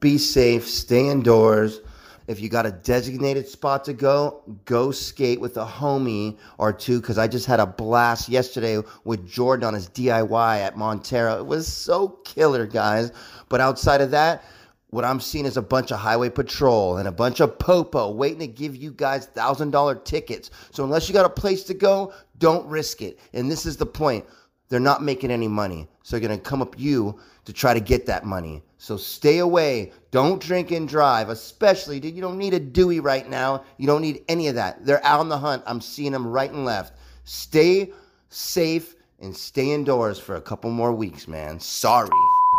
be safe, stay indoors. If you got a designated spot to go, go skate with a homie or two because I just had a blast yesterday with Jordan on his DIY at Montero. It was so killer, guys. But outside of that, what I'm seeing is a bunch of highway patrol and a bunch of popo waiting to give you guys thousand dollar tickets. So unless you got a place to go, don't risk it. And this is the point. They're not making any money. So they're gonna come up you to try to get that money. So stay away. Don't drink and drive, especially, dude. You don't need a Dewey right now. You don't need any of that. They're out on the hunt. I'm seeing them right and left. Stay safe and stay indoors for a couple more weeks, man. Sorry.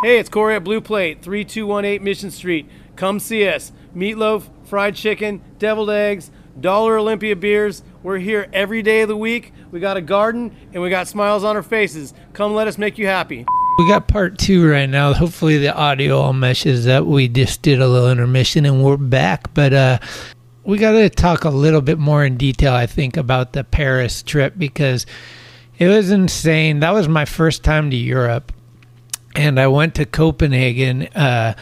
Hey, it's Corey at Blue Plate, 3218 Mission Street. Come see us. Meatloaf, fried chicken, deviled eggs, Dollar Olympia beers. We're here every day of the week. We got a garden and we got smiles on our faces. Come let us make you happy. We got part two right now. Hopefully the audio all meshes up. We just did a little intermission and we're back. But uh, we got to talk a little bit more in detail, I think, about the Paris trip because it was insane. That was my first time to Europe. And I went to Copenhagen uh,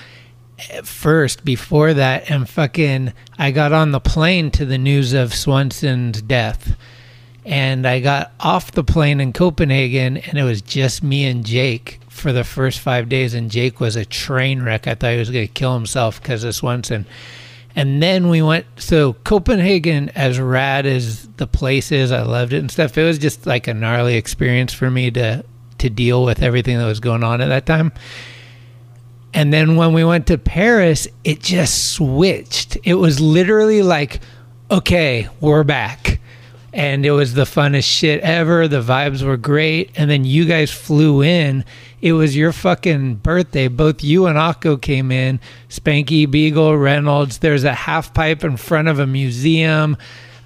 first before that. And fucking, I got on the plane to the news of Swenson's death and I got off the plane in Copenhagen, and it was just me and Jake for the first five days. And Jake was a train wreck. I thought he was going to kill himself because of Swenson. And then we went. So Copenhagen, as rad as the place is, I loved it and stuff. It was just like a gnarly experience for me to to deal with everything that was going on at that time. And then when we went to Paris, it just switched. It was literally like, okay, we're back and it was the funnest shit ever. The vibes were great. And then you guys flew in. It was your fucking birthday. Both you and Akko came in. Spanky, Beagle, Reynolds. There's a half pipe in front of a museum.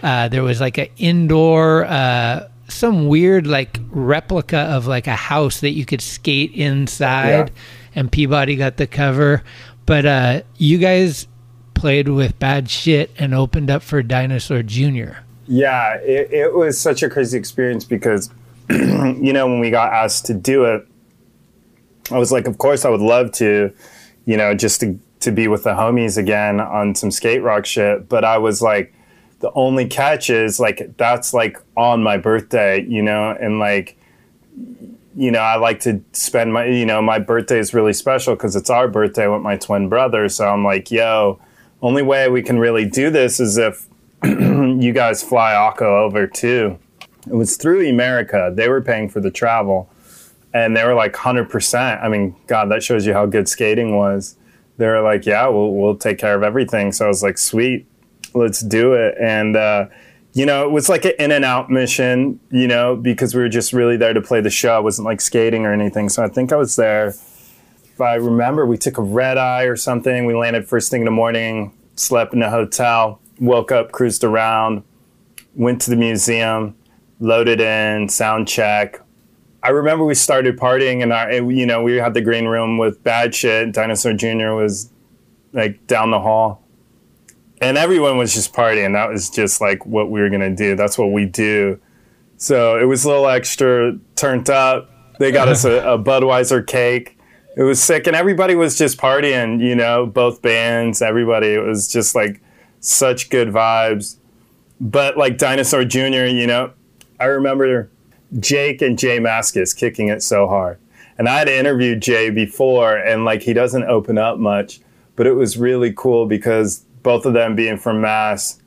Uh, there was like an indoor, uh, some weird like replica of like a house that you could skate inside. Yeah. And Peabody got the cover. But uh, you guys played with bad shit and opened up for Dinosaur Jr. Yeah, it, it was such a crazy experience because, you know, when we got asked to do it, I was like, of course I would love to, you know, just to, to be with the homies again on some skate rock shit. But I was like, the only catch is like, that's like on my birthday, you know, and like, you know, I like to spend my, you know, my birthday is really special because it's our birthday with my twin brother. So I'm like, yo, only way we can really do this is if you guys fly Akko over too. It was through America. They were paying for the travel. And they were like 100%. I mean, God, that shows you how good skating was. They were like, yeah, we'll, we'll take care of everything. So I was like, sweet, let's do it. And, uh, you know, it was like an in and out mission, you know, because we were just really there to play the show. It wasn't like skating or anything. So I think I was there. If I remember, we took a red eye or something. We landed first thing in the morning, slept in a hotel woke up, cruised around, went to the museum, loaded in, sound check. I remember we started partying, and our, you know, we had the green room with bad shit. Dinosaur Jr. was like down the hall, and everyone was just partying. That was just like what we were gonna do. That's what we do. So it was a little extra turned up. They got us a, a Budweiser cake. It was sick, and everybody was just partying. You know, both bands, everybody. It was just like such good vibes. But like Dinosaur Jr., you know, I remember Jake and Jay Mascis kicking it so hard. And I had interviewed Jay before, and like he doesn't open up much, but it was really cool because both of them being from Mass,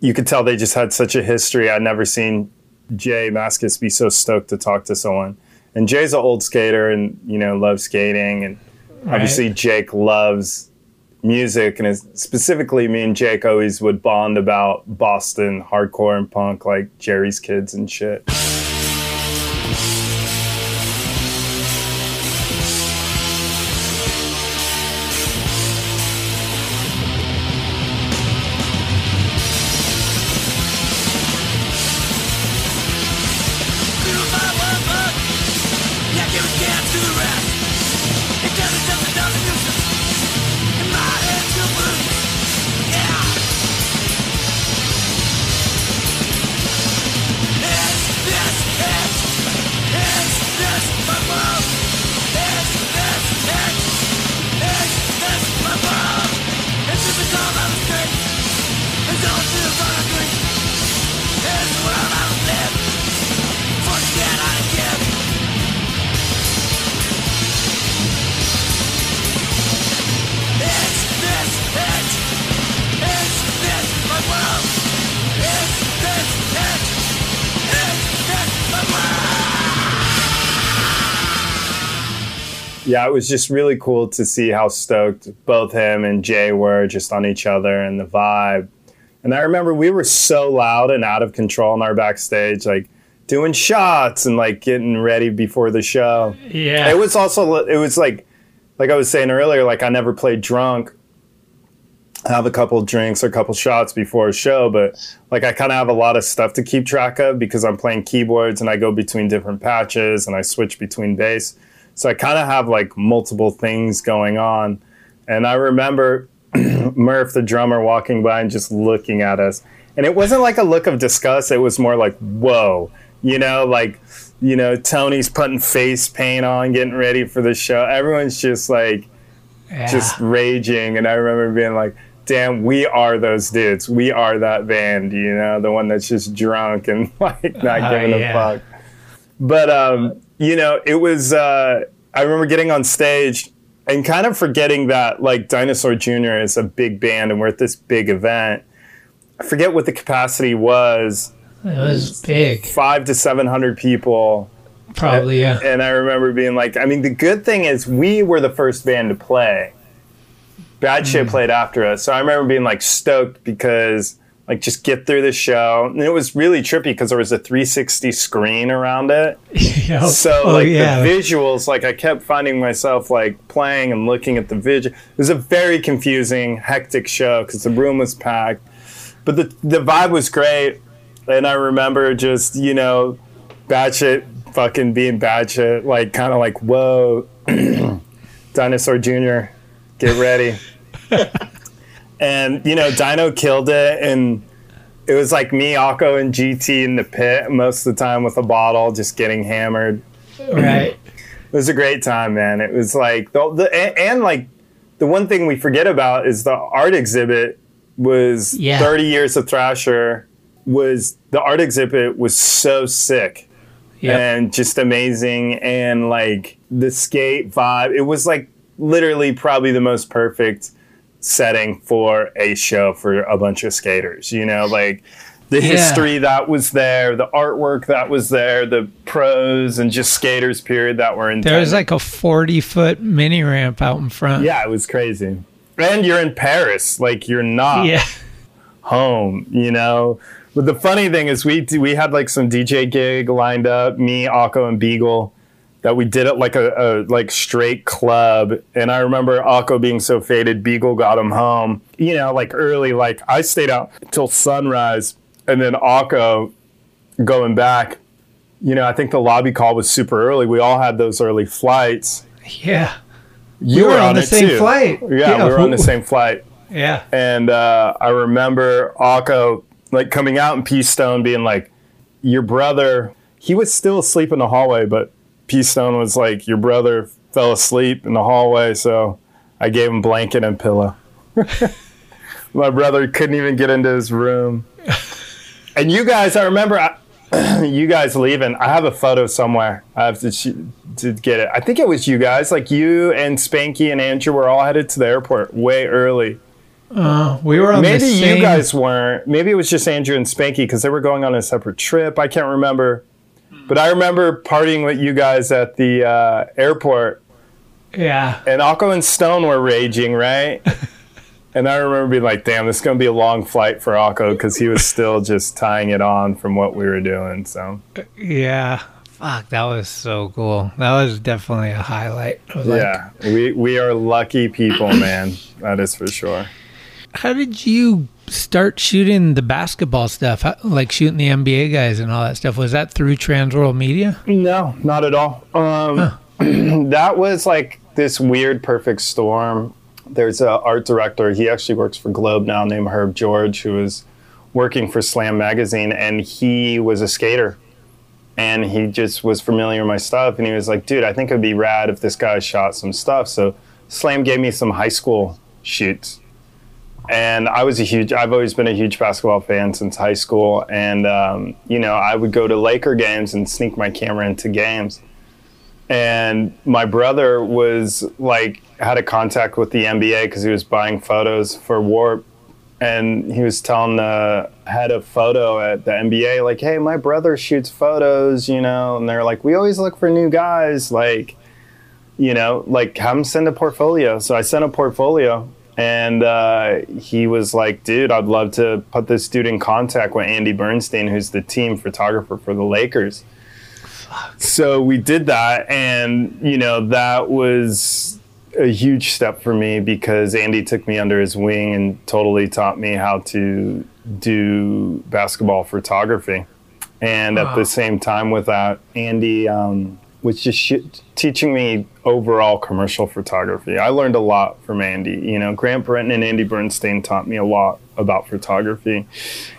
you could tell they just had such a history. I'd never seen Jay Mascis be so stoked to talk to someone. And Jay's an old skater and, you know, loves skating. And right. obviously, Jake loves music and specifically me and Jake always would bond about Boston hardcore and punk like Jerry's Kids and shit. Yeah, it was just really cool to see how stoked both him and Jay were just on each other and the vibe. And I remember we were so loud and out of control in our backstage, like doing shots and like getting ready before the show. Yeah. It was also, it was like, like I was saying earlier, like I never played drunk. I have a couple drinks or a couple shots before a show, but like I kind of have a lot of stuff to keep track of because I'm playing keyboards and I go between different patches and I switch between bass. So I kind of have like multiple things going on. And I remember Murph, the drummer, walking by and just looking at us. And it wasn't like a look of disgust. It was more like, whoa, you know, like, you know, Tony's putting face paint on, getting ready for the show. Everyone's just like, Yeah. just raging. And I remember being like, damn, we are those dudes. We are that band, you know, the one that's just drunk and like not Uh, giving yeah. a fuck. But, um, you know, it was, uh, I remember getting on stage and kind of forgetting that like Dinosaur Jr. is a big band and we're at this big event. I forget what the capacity was. It was big. Five to 700 people. Probably, yeah. And I remember being like, I mean, the good thing is we were the first band to play. Bad Mm. Shit played after us. So I remember being like stoked because like just get through the show. And it was really trippy because there was a 360 screen around it. Yep. So Oh, like yeah. the visuals, like I kept finding myself like playing and looking at the visual. It was a very confusing, hectic show because the room was packed, but the the vibe was great. And I remember just you know, batshit fucking being batshit, like kind of like whoa, Dinosaur Jr. Get ready. and you know, Dino killed it, and it was like me, Akko, and GT in the pit most of the time with a bottle, just getting hammered. Right. It was a great time, man. It was like the, the and, and like the one thing we forget about is the art exhibit was Yeah. 30 years of Thrasher was the art exhibit was so sick Yep. and just amazing and like the skate vibe it was like literally probably the most perfect setting for a show for a bunch of skaters you know like the Yeah. history that was there the artwork that was there the pros and just skaters period that were in There was like a 40 foot mini ramp out in front. yeah it was crazy and you're in paris like you're not Yeah. home, you know. But the funny thing is, we we had like some DJ gig lined up, me, Akko, and Beagle, that we did it like a, a like straight club. And I remember Akko being so faded, Beagle got him home, you know, like early. Like I stayed out till sunrise, and then Akko going back. You know, I think the lobby call was super early. We all had those early flights. Yeah. You We were on the it same too. flight. Yeah, Yeah, we were on the same flight. Yeah. And uh, I remember Akko like coming out in Peace Stone being like, Your brother, he was still asleep in the hallway, but Peace Stone was like, Your brother fell asleep in the hallway, so I gave him blanket and pillow. My brother couldn't even get into his room. And you guys, I remember I, you guys leaving. I have a photo somewhere. I have to to get it. I think it was you guys, like you and Spanky and Andrew were all headed to the airport way early. Uh, we were on Maybe the same. you guys weren't. Maybe it was just Andrew and Spanky because they were going on a separate trip. I can't remember. But I remember partying with you guys at the uh, airport, Yeah. and Akko and Stone were raging, right? and I remember being like, "Damn, this is gonna be a long flight for Akko because he was still just tying it on from what we were doing." So Yeah. Fuck, that was so cool. That was definitely a highlight. Like, yeah, we we are lucky people, man. That is for sure. How did you start shooting the basketball stuff? Like shooting the NBA guys and all that stuff? Was that through Transworld Media? No, not at all. Um, that was like this weird perfect storm. There's an art director. He actually works for Globe now, named Herb George, who was working for Slam magazine, and he was a skater. And he just was familiar with my stuff, and he was like, "Dude, I think it'd be rad if this guy shot some stuff." So Slam gave me some high school shoots, and I was a huge. I've always been a huge basketball fan since high school, and um, you know, I would go to Laker games and sneak my camera into games. And my brother was like had a contact with the NBA because he was buying photos for Warp, and he was telling the head of photo at the NBA like, "Hey, my brother shoots photos, you know," and they're like, "We always look for new guys, like." you know, like him send a portfolio. So I sent a portfolio, and uh, he was like, "Dude, I'd love to put this dude in contact with Andy Bernstein, who's the team photographer for the Lakers." So we did that, and you know that was a huge step for me because Andy took me under his wing and totally taught me how to do basketball photography. And at the same time with that, Andy um, was just sh- teaching me overall commercial photography. I learned a lot from Andy. You know, Grant Brittain and Andy Bernstein taught me a lot about photography,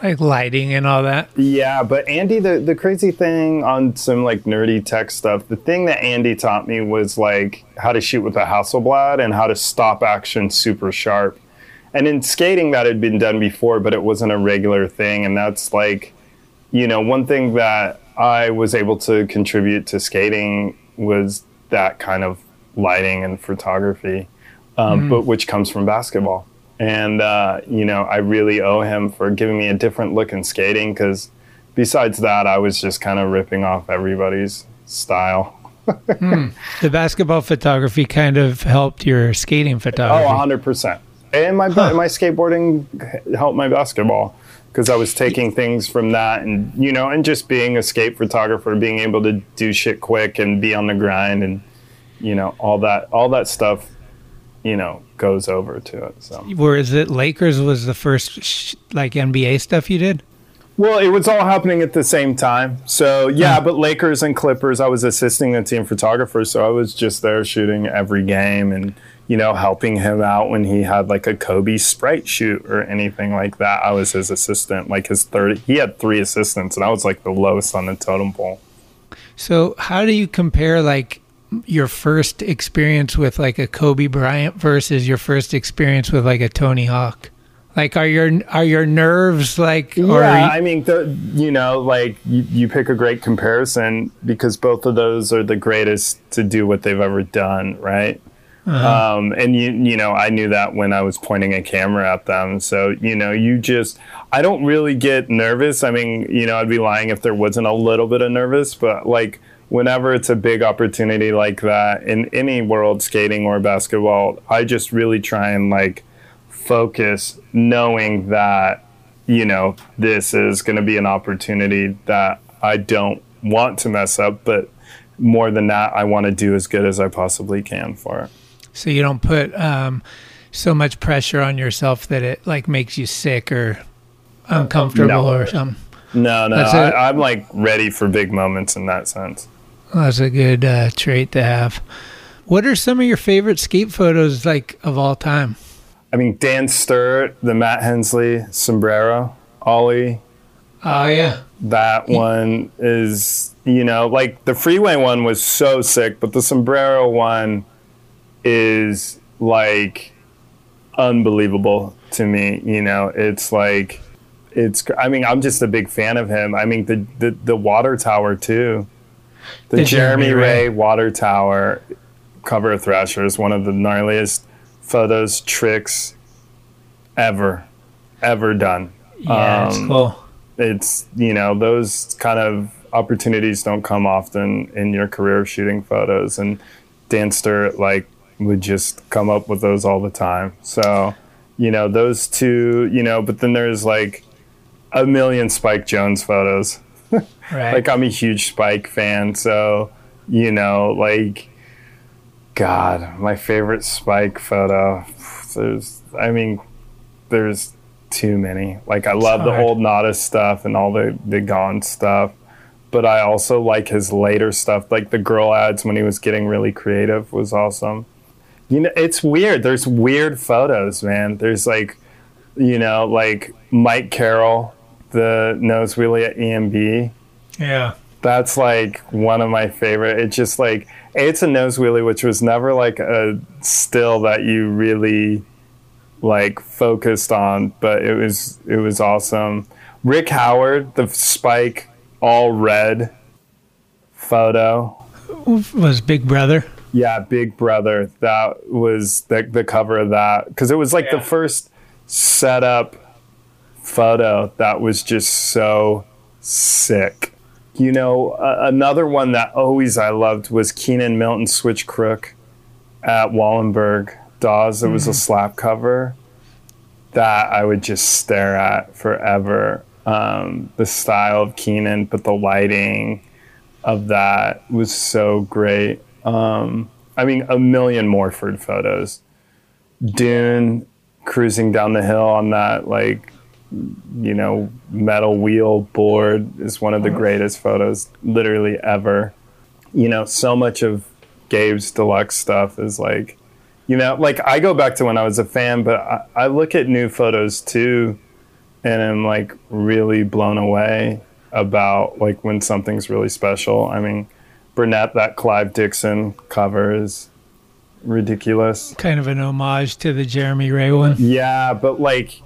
like lighting and all that. Yeah, but Andy, the the crazy thing on some like nerdy tech stuff, the thing that Andy taught me was like how to shoot with a Hasselblad and how to stop action super sharp. And in skating, that had been done before, but it wasn't a regular thing. And that's like, you know, one thing that I was able to contribute to skating was that kind of lighting and photography, um, mm. but which comes from basketball. And uh, you know, I really owe him for giving me a different look in skating because besides that, I was just kind of ripping off everybody's style. mm. The basketball photography kind of helped your skating photography. Oh, 100%. And my huh. my skateboarding helped my basketball because I was taking things from that and you know and just being a skate photographer being able to do shit quick and be on the grind and you know all that all that stuff you know goes over to it so. Where is it Lakers was the first sh- like NBA stuff you did? Well it was all happening at the same time. So yeah oh. but Lakers and Clippers I was assisting the team photographer so I was just there shooting every game and you know, helping him out when he had like a Kobe sprite shoot or anything like that. I was his assistant, like his third. He had three assistants, and I was like the lowest on the totem pole. So, how do you compare like your first experience with like a Kobe Bryant versus your first experience with like a Tony Hawk? Like, are your are your nerves like? Yeah, you- I mean, the, you know, like you, you pick a great comparison because both of those are the greatest to do what they've ever done, right? Uh-huh. Um, and you, you know, I knew that when I was pointing a camera at them. So, you know, you just, I don't really get nervous. I mean, you know, I'd be lying if there wasn't a little bit of nervous, but like whenever it's a big opportunity like that in any world skating or basketball, I just really try and like focus knowing that, you know, this is going to be an opportunity that I don't want to mess up, but more than that, I want to do as good as I possibly can for it so you don't put um, so much pressure on yourself that it like makes you sick or uncomfortable no. or something. No, no, I, am like ready for big moments in that sense. that's a good uh, trait to have. What are some of your favorite skate photos like of all time? I mean, Dan Sturt, the Matt Hensley sombrero, Ollie. Oh yeah, that one is you know like the freeway one was so sick, but the sombrero one is like unbelievable to me. You know, it's like it's. I mean, I'm just a big fan of him. I mean, the the, the water tower too. The, the Jeremy, Jeremy Wray, Wray water tower cover of Thrasher is one of the gnarliest photos tricks ever, ever done. Yeah, um, it's cool. It's you know those kind of opportunities don't come often in your career of shooting photos, and Dan Sturt like would just come up with those all the time. So, you know, those two, you know, but then there's like a million Spike Jonze photos. right. Like I'm a huge Spike fan, so you know, like God, my favorite Spike photo. There's, I mean, there's too many. Like I love the old Nada stuff and all the the Gone stuff, but I also like his later stuff. Like the girl ads when he was getting really creative was awesome. You know, it's weird. There's weird photos, man. There's like, you know, like Mike Carroll, the nose wheelie at EMB. Yeah. That's like one of my favorite. It's just like it's a nose wheelie, which was never like a still that you really like focused on, but it was it was awesome. Rick Howard, the spike all red photo was Big Brother. Yeah, Big Brother. That was the the cover of that because it was like yeah. the first setup photo that was just so sick. You know, uh, another one that always I loved was Keenan Milton Switch Crook at Wallenberg Dawes. It was mm-hmm. a slap cover that I would just stare at forever. Um, the style of Keenan, but the lighting of that was so great. Um, I mean, a million Morford photos. Dune cruising down the hill on that like you know metal wheel board is one of the greatest photos literally ever you know, so much of Gabe's deluxe stuff is like, you know, like I go back to when I was a fan, but I, I look at new photos too, and I'm like really blown away about like when something's really special. I mean, Burnett, that Clive Dixon cover is ridiculous. Kind of an homage to the Jeremy Wray one. Yeah, but like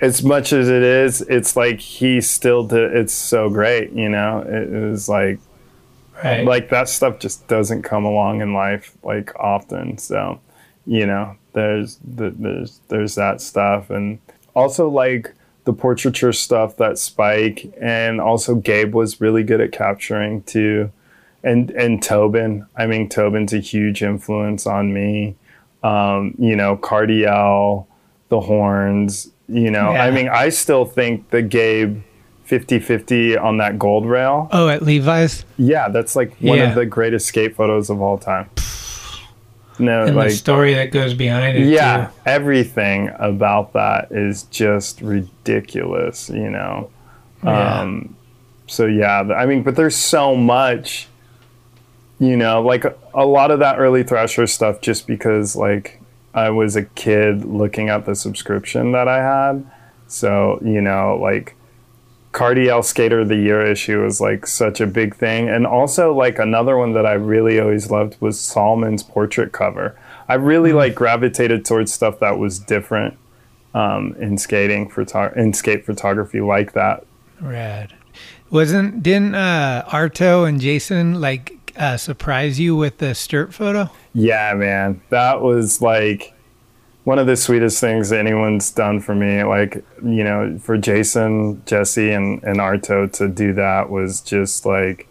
as much as it is, it's like he still did. It's so great, you know. It is like, right. like that stuff just doesn't come along in life like often. So, you know, there's the, there's there's that stuff, and also like the portraiture stuff that Spike and also Gabe was really good at capturing too, and and Tobin. I mean, Tobin's a huge influence on me. Um, you know, Cardiel, the horns you know, yeah. I mean, I still think the Gabe 50-50 on that gold rail. Oh, at Levi's. Yeah, that's like one yeah. of the greatest skate photos of all time. No, and like the story that goes behind it. Yeah, too. everything about that is just ridiculous. You know. Yeah. Um, so yeah, I mean, but there's so much. You know, like a, lot of that early Thrasher stuff, just because like I was a kid looking at the subscription that I had. So, you know, like Cardiel Skater of the Year issue was like such a big thing. And also, like, another one that I really always loved was Salmon's portrait cover. I really mm. like gravitated towards stuff that was different um, in skating, photo- in skate photography like that. Rad. Wasn't, didn't uh, Arto and Jason like uh, surprise you with the Sturt photo? Yeah, man. That was like one of the sweetest things anyone's done for me. Like, you know, for Jason, Jesse, and, and Arto to do that was just like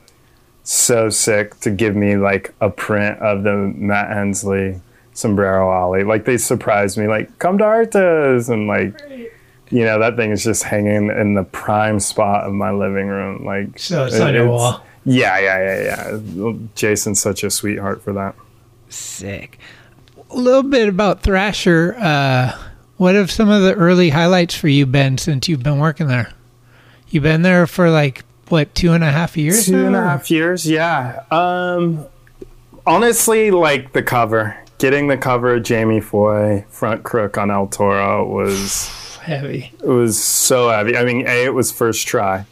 so sick to give me like a print of the Matt Hensley sombrero ollie. Like they surprised me, like, come to Arto's and like you know, that thing is just hanging in the prime spot of my living room. Like So it's it, on your wall. Yeah, yeah, yeah, yeah. Jason's such a sweetheart for that. Sick. A little bit about Thrasher. Uh, what have some of the early highlights for you been since you've been working there? You've been there for like what two and a half years? Two now, and a half years, yeah. Um, honestly, like the cover, getting the cover of Jamie Foy front crook on El Toro was heavy. It was so heavy. I mean, a it was first try.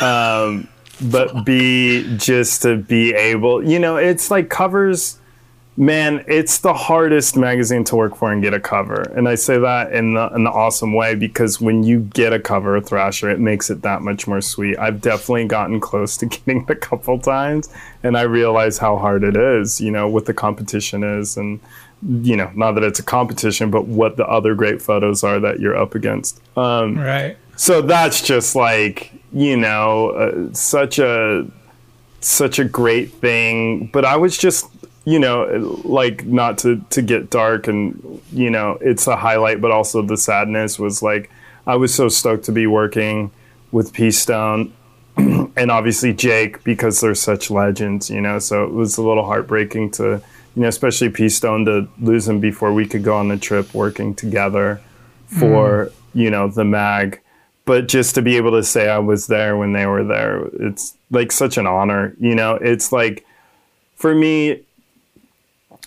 Um, but B, just to be able, you know, it's like covers man, it's the hardest magazine to work for and get a cover. And I say that in the, in the awesome way because when you get a cover of Thrasher, it makes it that much more sweet. I've definitely gotten close to getting it a couple times, and I realize how hard it is, you know, what the competition is. And, you know, not that it's a competition, but what the other great photos are that you're up against. Um, right. So that's just like, you know, uh, such a such a great thing. But I was just you know, like not to to get dark and you know, it's a highlight, but also the sadness was like I was so stoked to be working with P Stone and obviously Jake because they're such legends, you know. So it was a little heartbreaking to, you know, especially P Stone to lose him before we could go on the trip working together for mm. you know the mag. But just to be able to say I was there when they were there, it's like such an honor, you know. It's like for me,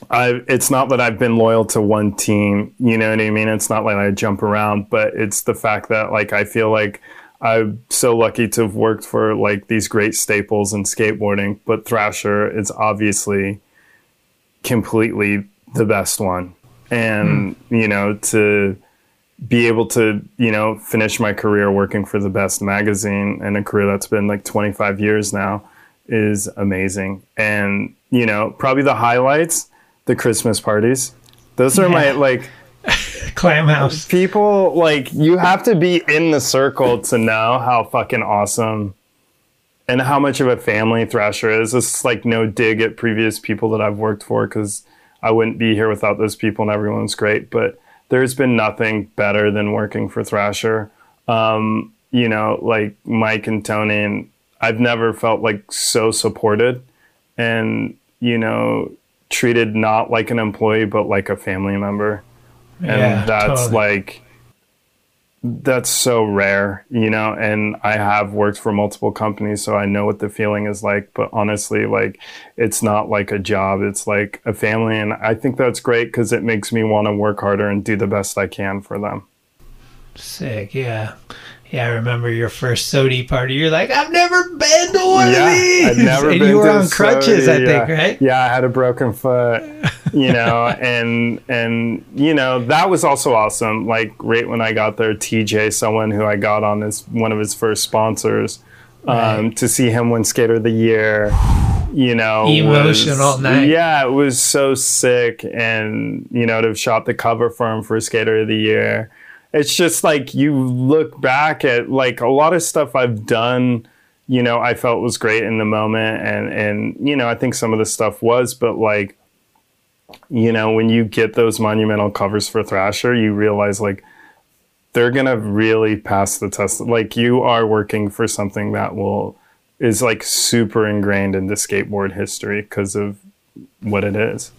I, it's not that I've been loyal to one team, you know what I mean? It's not like I jump around, but it's the fact that like I feel like I'm so lucky to have worked for like these great staples in skateboarding, but Thrasher is obviously completely the best one. And, mm. you know, to be able to, you know, finish my career working for the best magazine and a career that's been like 25 years now is amazing. And, you know, probably the highlights the Christmas parties. Those are yeah. my like clam house. People like you have to be in the circle to know how fucking awesome and how much of a family Thrasher is. It's like no dig at previous people that I've worked for because I wouldn't be here without those people and everyone's great. But there's been nothing better than working for Thrasher. Um, you know, like Mike and Tony, and I've never felt like so supported. And, you know, treated not like an employee but like a family member and yeah, that's totally. like that's so rare, you know, and I have worked for multiple companies, so I know what the feeling is like. But honestly, like, it's not like a job, it's like a family. And I think that's great because it makes me want to work harder and do the best I can for them. Sick, yeah. Yeah, I remember your first SOTY party. You're like, I've never been to one yeah, of these. I'd never and been you were on crutches, SOTY, I think, right? Yeah, I had a broken foot, you know, and and you know that was also awesome. Like right when I got there, TJ, someone who I got on as one of his first sponsors, um, Right. to see him win Skater of the Year, you know, Emotional was- night. Yeah, it was so sick, and you know to have shot the cover for him for Skater of the Year. It's just like you look back at like a lot of stuff I've done you know, I felt was great in the moment and and you know, I think some of the stuff was, but like you know, when you get those monumental covers for Thrasher, you realize like they're going to really pass the test. Like you are working for something that will is like super ingrained into skateboard history because of what it is.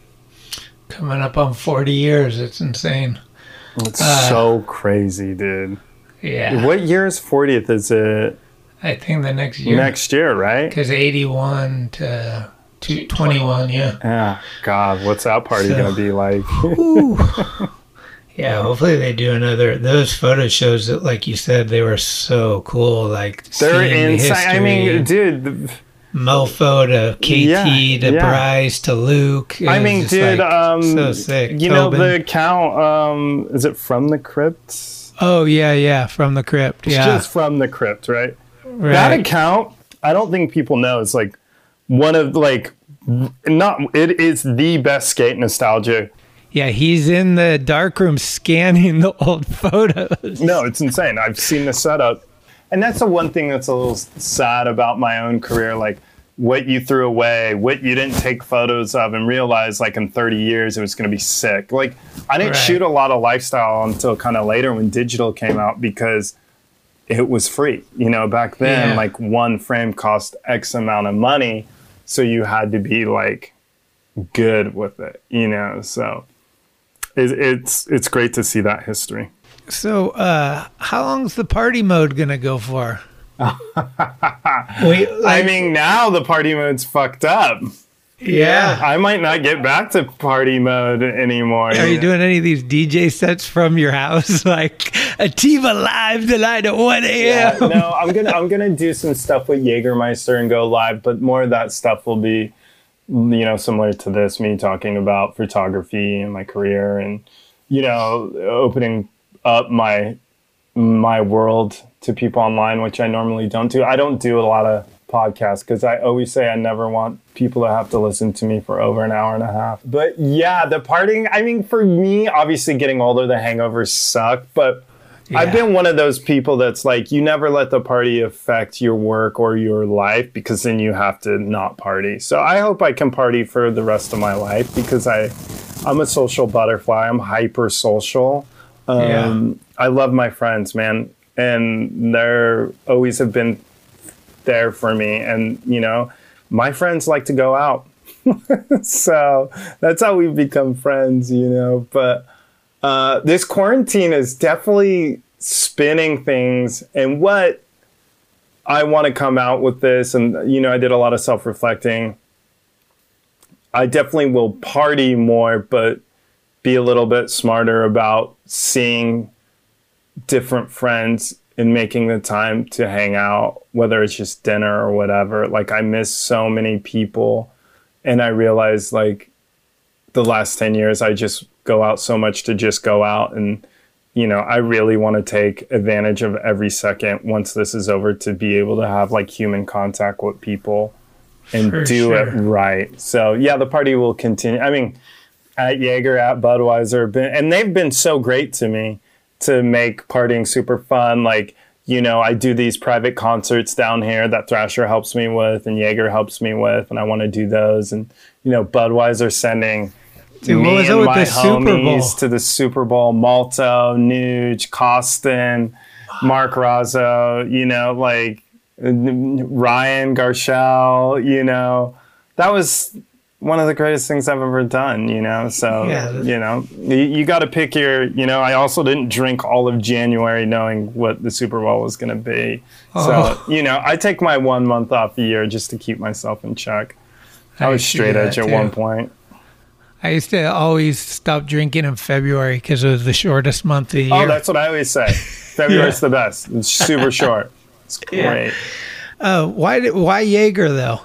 Coming up on 40 years. It's insane. It's Uh, so crazy, dude. Yeah. What year is 40th? Is it I think the next year. next year, right? Because 81 to to 21, yeah. Yeah. God, what's that party So- going to be like? Yeah, hopefully they do another. Those photo shows that, like you said, they were so cool. Like They're seeing the insane. I mean, dude. the- Mofo to KT Yeah, to yeah. Bryce to Luke. It I mean, dude. like, um, so sick. You know the account. Um, is it from the crypt? Oh yeah, yeah, from the crypt. It's Yeah, just from the crypt, right? right. That account, I don't think people know. It's like one of like not. It is the best skate nostalgia. yeah, he's in the dark room scanning the old photos. No, it's insane. I've seen the setup, and that's the one thing that's a little sad about my own career. Like what you threw away, what you didn't take photos of, and realize like in 30 years it was going to be sick. Like I didn't Right. shoot a lot of lifestyle until kind of later when digital came out because it was free. You know, back then Yeah. like one frame cost X amount of money, so you had to be like good with it. You know, so. It, it's it's great to see that history. So, uh, how long's the party mode gonna go for? Wait, I mean, now the party mode's fucked up. Yeah. I might not get back to party mode anymore. Are you doing any of these DJ sets from your house, like Atiba live tonight at one Yeah, a.m.? no, I'm gonna I'm gonna do some stuff with Jägermeister and go live, but more of that stuff will be, you know, similar to this, me talking about photography and my career, and you know, opening up my my world to people online, which I normally don't do. I don't do a lot of podcasts because I always say I never want people to have to listen to me for over an hour and a half. But yeah, the parting, I mean, for me, obviously getting older, the hangovers suck, but I've been one of those people that's like, you never let the party affect your work or your life because then you have to not party. So I hope I can party for the rest of my life because I, I'm a social butterfly. I'm hyper social. Um, I love my friends, man, and they're always have been there for me. And you know, my friends like to go out, so that's how we've become friends. You know, but uh, this quarantine is definitely spinning things, and what I want to come out with this, and you know, I did a lot of self reflecting. I definitely will party more, but be a little bit smarter about seeing different friends and making the time to hang out, whether it's just dinner or whatever. Like I miss so many people and I realized like the last 10 years I just go out so much to just go out and you know, I really want to take advantage of every second once this is over to be able to have like human contact with people and For do it right. So yeah, the party will continue. I mean, at Jaeger, at Budweiser, been, and they've been so great to me to make partying super fun. Like, you know, I do these private concerts down here that Thrasher helps me with and Jaeger helps me with, and I want to do those. And, you know, Budweiser sending Dude, what me was it and with my the Super Bowl? homies to the Super Bowl. Malto, Nuge, Koston, Mark Razzo, you know, like Ryan Garshell, you know. That was one of the greatest things I've ever done, you know. So Yeah. you know, you, you got to pick your. You know, I also didn't drink all of January knowing what the Super Bowl was going to be. Oh. So you know, I take my one month off a year just to keep myself in check. I, I was straight edge at too. one point. I used to always stop drinking in February because it was the shortest month of the year. Oh, that's what I always say. February's the best. It's super short. It's Yeah. great. Uh, why did why Jaeger though?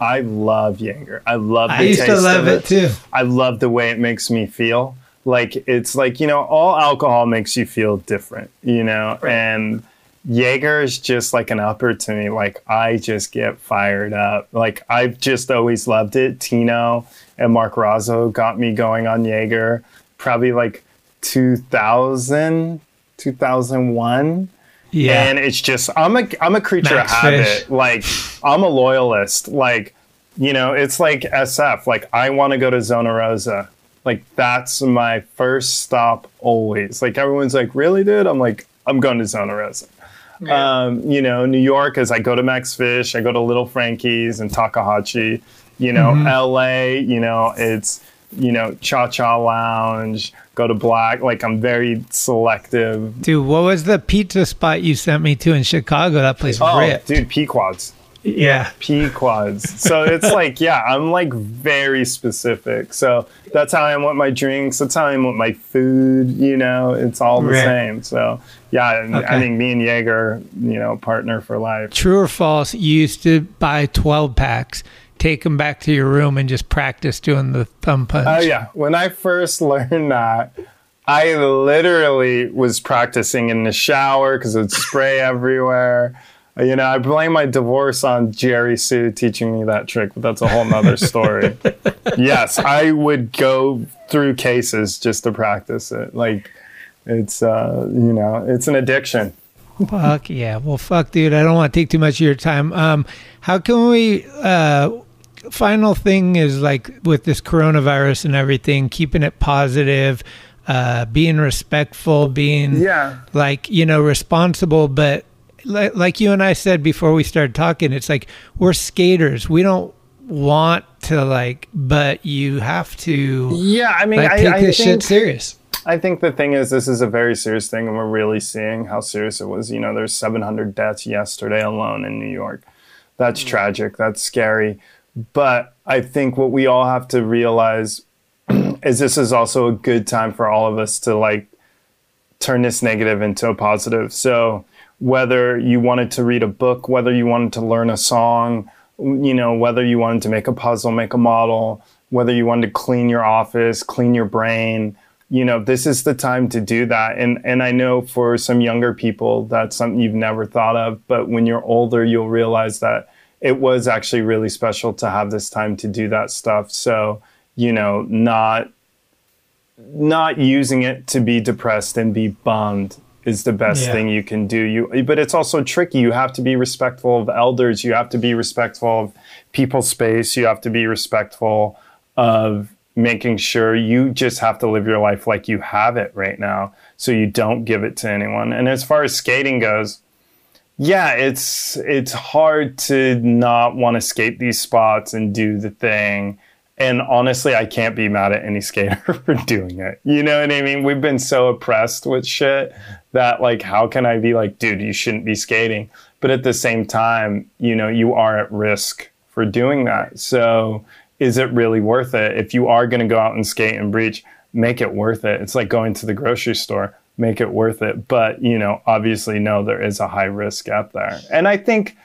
I love Jaeger. I love the I used to love of it too. I love the way it makes me feel. Like it's like, you know, all alcohol makes you feel different, you know, and Jaeger is just like an upper to me. Like I just get fired up. Like I've just always loved it. Tino and Mark Razzo got me going on Jaeger probably like 2000, 2001. Yeah. And it's just I'm a I'm a creature Max of habit. Fish. Like I'm a loyalist. Like you know, it's like SF. Like I want to go to Zona Rosa. Like that's my first stop always. Like everyone's like, really, dude? I'm like, I'm going to Zona Rosa. Um, you know, New York is I go to Max Fish, I go to Little Frankie's and Takahashi. You know, Mhm. LA, you know, it's you know, Cha Cha Lounge, go to Black. Like I'm very selective. Dude, what was the pizza spot you sent me to in Chicago? That place Oh, ripped. dude, Pequods. Yeah. Pequods. So it's like, yeah, I'm like very specific. So that's how I am with my drinks. That's how I am with my food. You know, it's all the Right. same. So yeah, and Okay. I think me and Jaeger, you know, partner for life. True or false? You used to buy 12 packs, take them back to your room, and just practice doing the thumb punch. Oh yeah, when I first learned that, I literally was practicing in the shower because it would spray everywhere. You know, I blame my divorce on Jerry Hsu teaching me that trick, but that's a whole nother story. yes, I would go through cases just to practice it. Like, it's uh, you know, it's an addiction. Fuck yeah. Well, fuck, dude. I don't want to take too much of your time. Um, how can we? Uh, final thing is like with this coronavirus and everything, keeping it positive, uh, being respectful, being Yeah. like you know responsible, but li- like you and I said before we started talking, it's like we're skaters. We don't want to like, but you have to. Yeah, I mean, like, I, take I this think, shit serious. I think the thing is, this is a very serious thing, and we're really seeing how serious it was. You know, there's 700 deaths yesterday alone in New York. That's tragic. That's scary. But I think what we all have to realize is this is also a good time for all of us to like turn this negative into a positive. So whether you wanted to read a book, whether you wanted to learn a song, you know, whether you wanted to make a puzzle, make a model, whether you wanted to clean your office, clean your brain, you know, this is the time to do that. And and I know for some younger people that's something you've never thought of, but when you're older you'll realize that it was actually really special to have this time to do that stuff. So, you know, not not using it to be depressed and be bummed is the best Yeah. thing you can do. You but it's also tricky. You have to be respectful of elders, you have to be respectful of people's space, you have to be respectful of making sure you just have to live your life like you have it right now so you don't give it to anyone. And as far as skating goes, yeah, it's it's hard to not want to skate these spots and do the thing. And honestly, I can't be mad at any skater for doing it. You know what I mean? We've been so oppressed with shit that like how can I be like, dude, you shouldn't be skating. But at the same time, you know, you are at risk for doing that. So is it really worth it? If you are gonna go out and skate and breach, make it worth it. It's like going to the grocery store make it worth it. But, you know, obviously, no, there is a high risk out there. And I think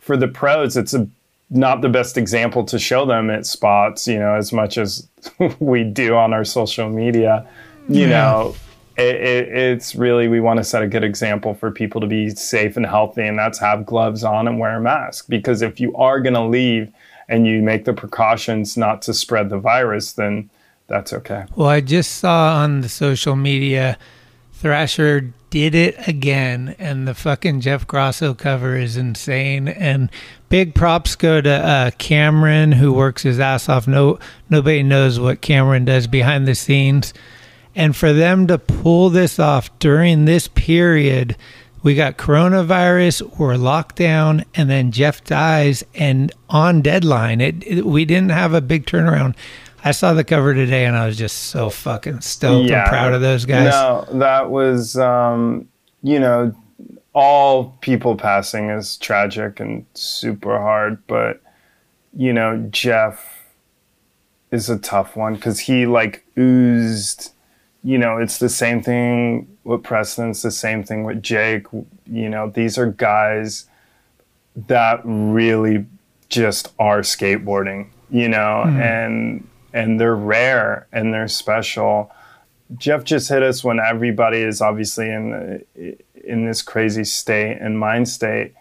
for the pros, it's a, not the best example to show them at spots, you know, as much as we do on our social media. You Yeah. know, it, it, it's really, we want to set a good example for people to be safe and healthy, and that's have gloves on and wear a mask. Because if you are going to leave and you make the precautions not to spread the virus, then that's okay. Well, I just saw on the social media Thrasher did it again, and the fucking Jeff Grosso cover is insane. And big props go to uh, Cameron, who works his ass off. No, nobody knows what Cameron does behind the scenes, and for them to pull this off during this period we got coronavirus or lockdown, and then Jeff dies, and on deadline, it, it we didn't have a big turnaround. I saw the cover today, and I was just so fucking stoked and proud of those guys. No, that was, um, you know, all people passing is tragic and super hard, but you know, Jeff is a tough one because he like oozed. You know, it's the same thing with Preston. It's the same thing with Jake. You know, these are guys that really just are skateboarding. You know, mm. and and they're rare and they're special. Jeff just hit us when everybody is obviously in in this crazy state and mind state.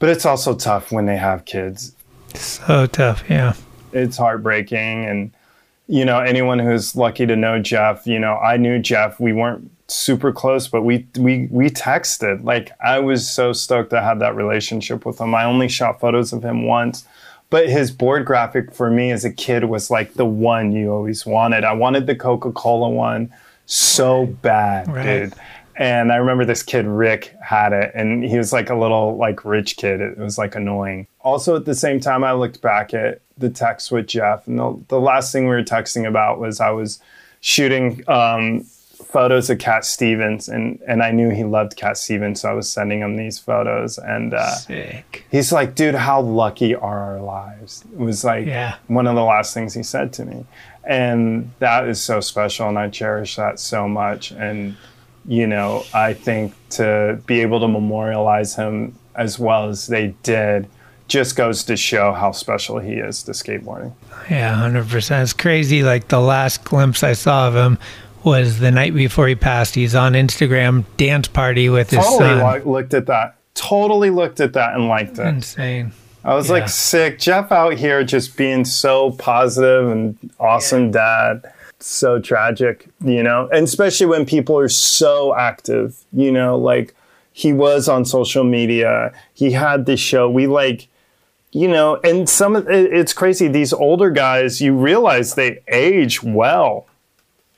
But it's also tough when they have kids. So tough, yeah. It's heartbreaking and you know, anyone who's lucky to know Jeff, you know, I knew Jeff. We weren't super close, but we we we texted. Like I was so stoked to have that relationship with him. I only shot photos of him once but his board graphic for me as a kid was like the one you always wanted. I wanted the Coca Cola one so bad, right. dude. And I remember this kid Rick had it, and he was like a little like rich kid. It was like annoying. Also, at the same time, I looked back at the text with Jeff, and the, the last thing we were texting about was I was shooting um, photos of Cat Stevens, and and I knew he loved Cat Stevens, so I was sending him these photos. And uh, Sick. he's like, "Dude, how lucky are our lives?" It was like yeah. one of the last things he said to me, and that is so special, and I cherish that so much. And you know, I think to be able to memorialize him as well as they did just goes to show how special he is to skateboarding. Yeah, 100%. It's crazy. Like the last glimpse I saw of him was the night before he passed. He's on Instagram dance party with his totally son. looked at that. Totally looked at that and liked it. Insane. I was yeah. like sick. Jeff out here just being so positive and awesome yeah. dad. So tragic, you know, and especially when people are so active, you know, like he was on social media. He had the show. We like, you know, and some of it's crazy. These older guys, you realize they age well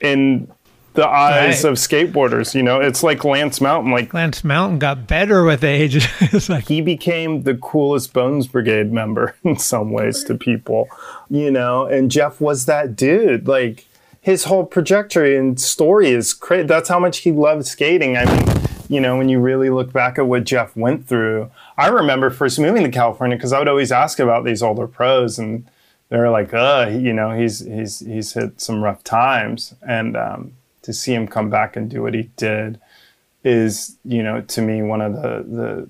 in the eyes right. of skateboarders. You know, it's like Lance Mountain. Like Lance Mountain got better with age. like he became the coolest Bones Brigade member in some ways to people. You know, and Jeff was that dude. Like his whole trajectory and story is crazy. That's how much he loved skating. I mean, you know, when you really look back at what Jeff went through, I remember first moving to California because I would always ask about these older pros and they're like, uh, you know, he's he's he's hit some rough times, and um, to see him come back and do what he did is you know to me one of the, the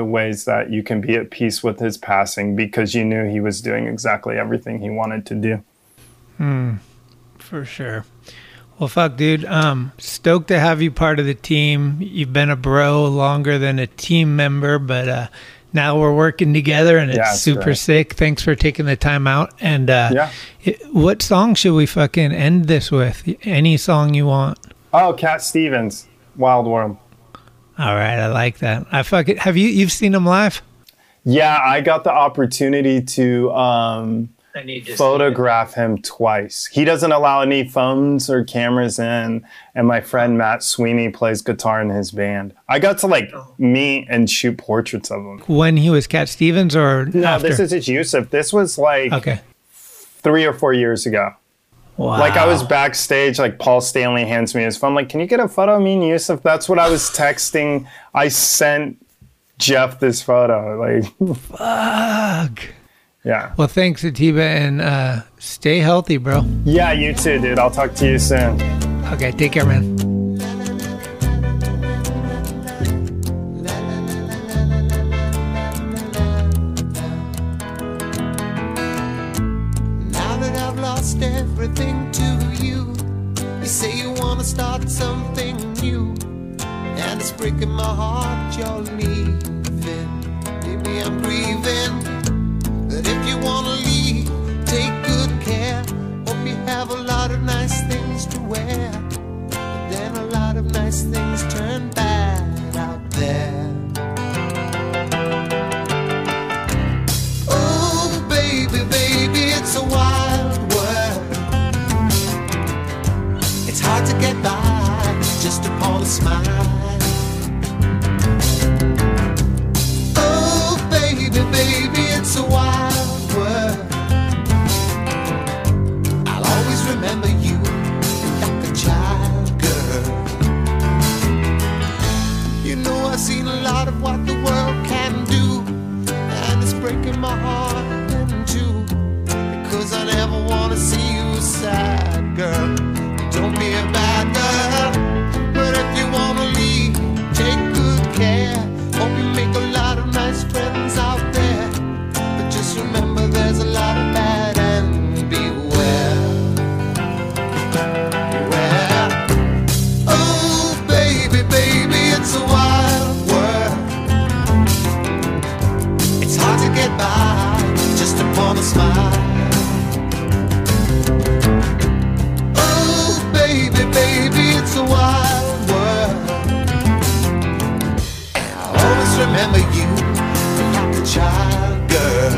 the ways that you can be at peace with his passing because you knew he was doing exactly everything he wanted to do. Hmm for sure. Well fuck dude um stoked to have you part of the team. You've been a bro longer than a team member but uh now we're working together and it's yeah, super great. sick. Thanks for taking the time out. And uh, yeah. It, what song should we fucking end this with? Any song you want. Oh, Cat Stevens, Wild World. All right, I like that. I fucking have you you've seen him live? Yeah, I got the opportunity to um, I need to photograph him twice. He doesn't allow any phones or cameras in, and my friend Matt Sweeney plays guitar in his band. I got to like oh. meet and shoot portraits of him. When he was Cat Stevens or no? After? This is his Yusuf. This was like okay. three or four years ago. Wow. Like I was backstage, like Paul Stanley hands me his phone. I'm like, can you get a photo of me and Yusuf? That's what I was texting. I sent Jeff this photo. Like, fuck. Yeah. Well, thanks, Atiba, and uh, stay healthy, bro. Yeah, you too, dude. I'll talk to you soon. Okay, take care, man. Now that I've lost everything to you, you say you want to start something new, and it's breaking my heart you're leaving. Maybe I'm grieving. If you wanna leave, take good care. Hope you have a lot of nice things to wear. Then a lot of nice things turn bad out there. Oh, baby, baby, it's a wild world. It's hard to get by just upon a smile. Lot of what the world can do, and it's breaking my heart in two. Because I never wanna see you sad, girl. Baby, baby, it's a wild world. And I'll always remember you like a child girl.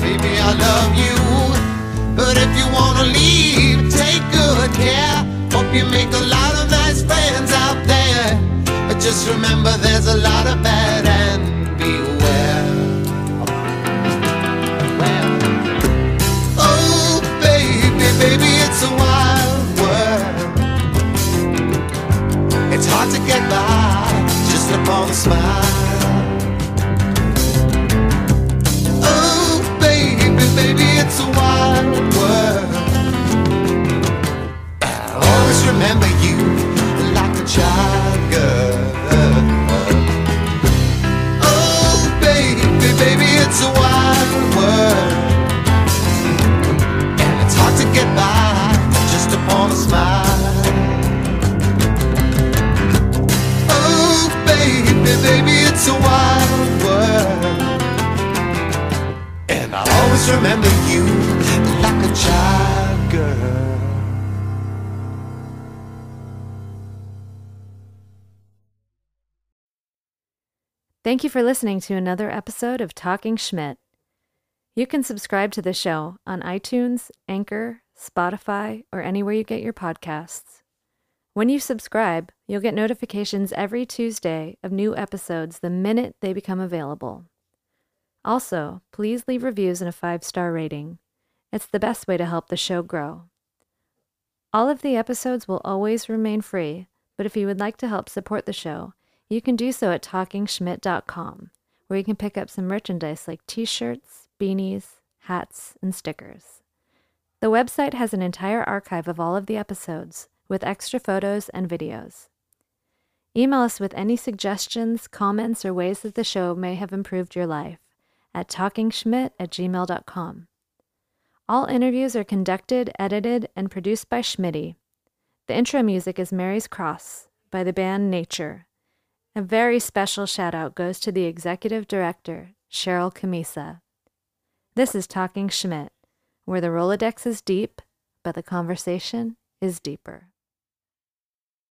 Baby, I love you. But if you wanna leave, take good care. Hope you make a lot just remember there's a lot of bad and beware. Oh, baby, baby, it's a wild world. It's hard to get by just upon a smile. Oh, baby, baby, it's a wild world. Always remember baby, it's a wild world. And I'll always remember you like a child girl. Thank you for listening to another episode of Talking Schmidt. You can subscribe to the show on iTunes, Anchor, Spotify, or anywhere you get your podcasts. When you subscribe, you'll get notifications every Tuesday of new episodes the minute they become available. Also, please leave reviews and a five star rating. It's the best way to help the show grow. All of the episodes will always remain free, but if you would like to help support the show, you can do so at talkingschmidt.com, where you can pick up some merchandise like t shirts, beanies, hats, and stickers. The website has an entire archive of all of the episodes, with extra photos and videos. Email us with any suggestions, comments, or ways that the show may have improved your life at talkingschmidt at gmail.com. All interviews are conducted, edited, and produced by Schmitty. The intro music is Mary's Cross by the band Nature. A very special shout out goes to the executive director, Cheryl Camisa. This is Talking Schmidt, where the Rolodex is deep, but the conversation is deeper.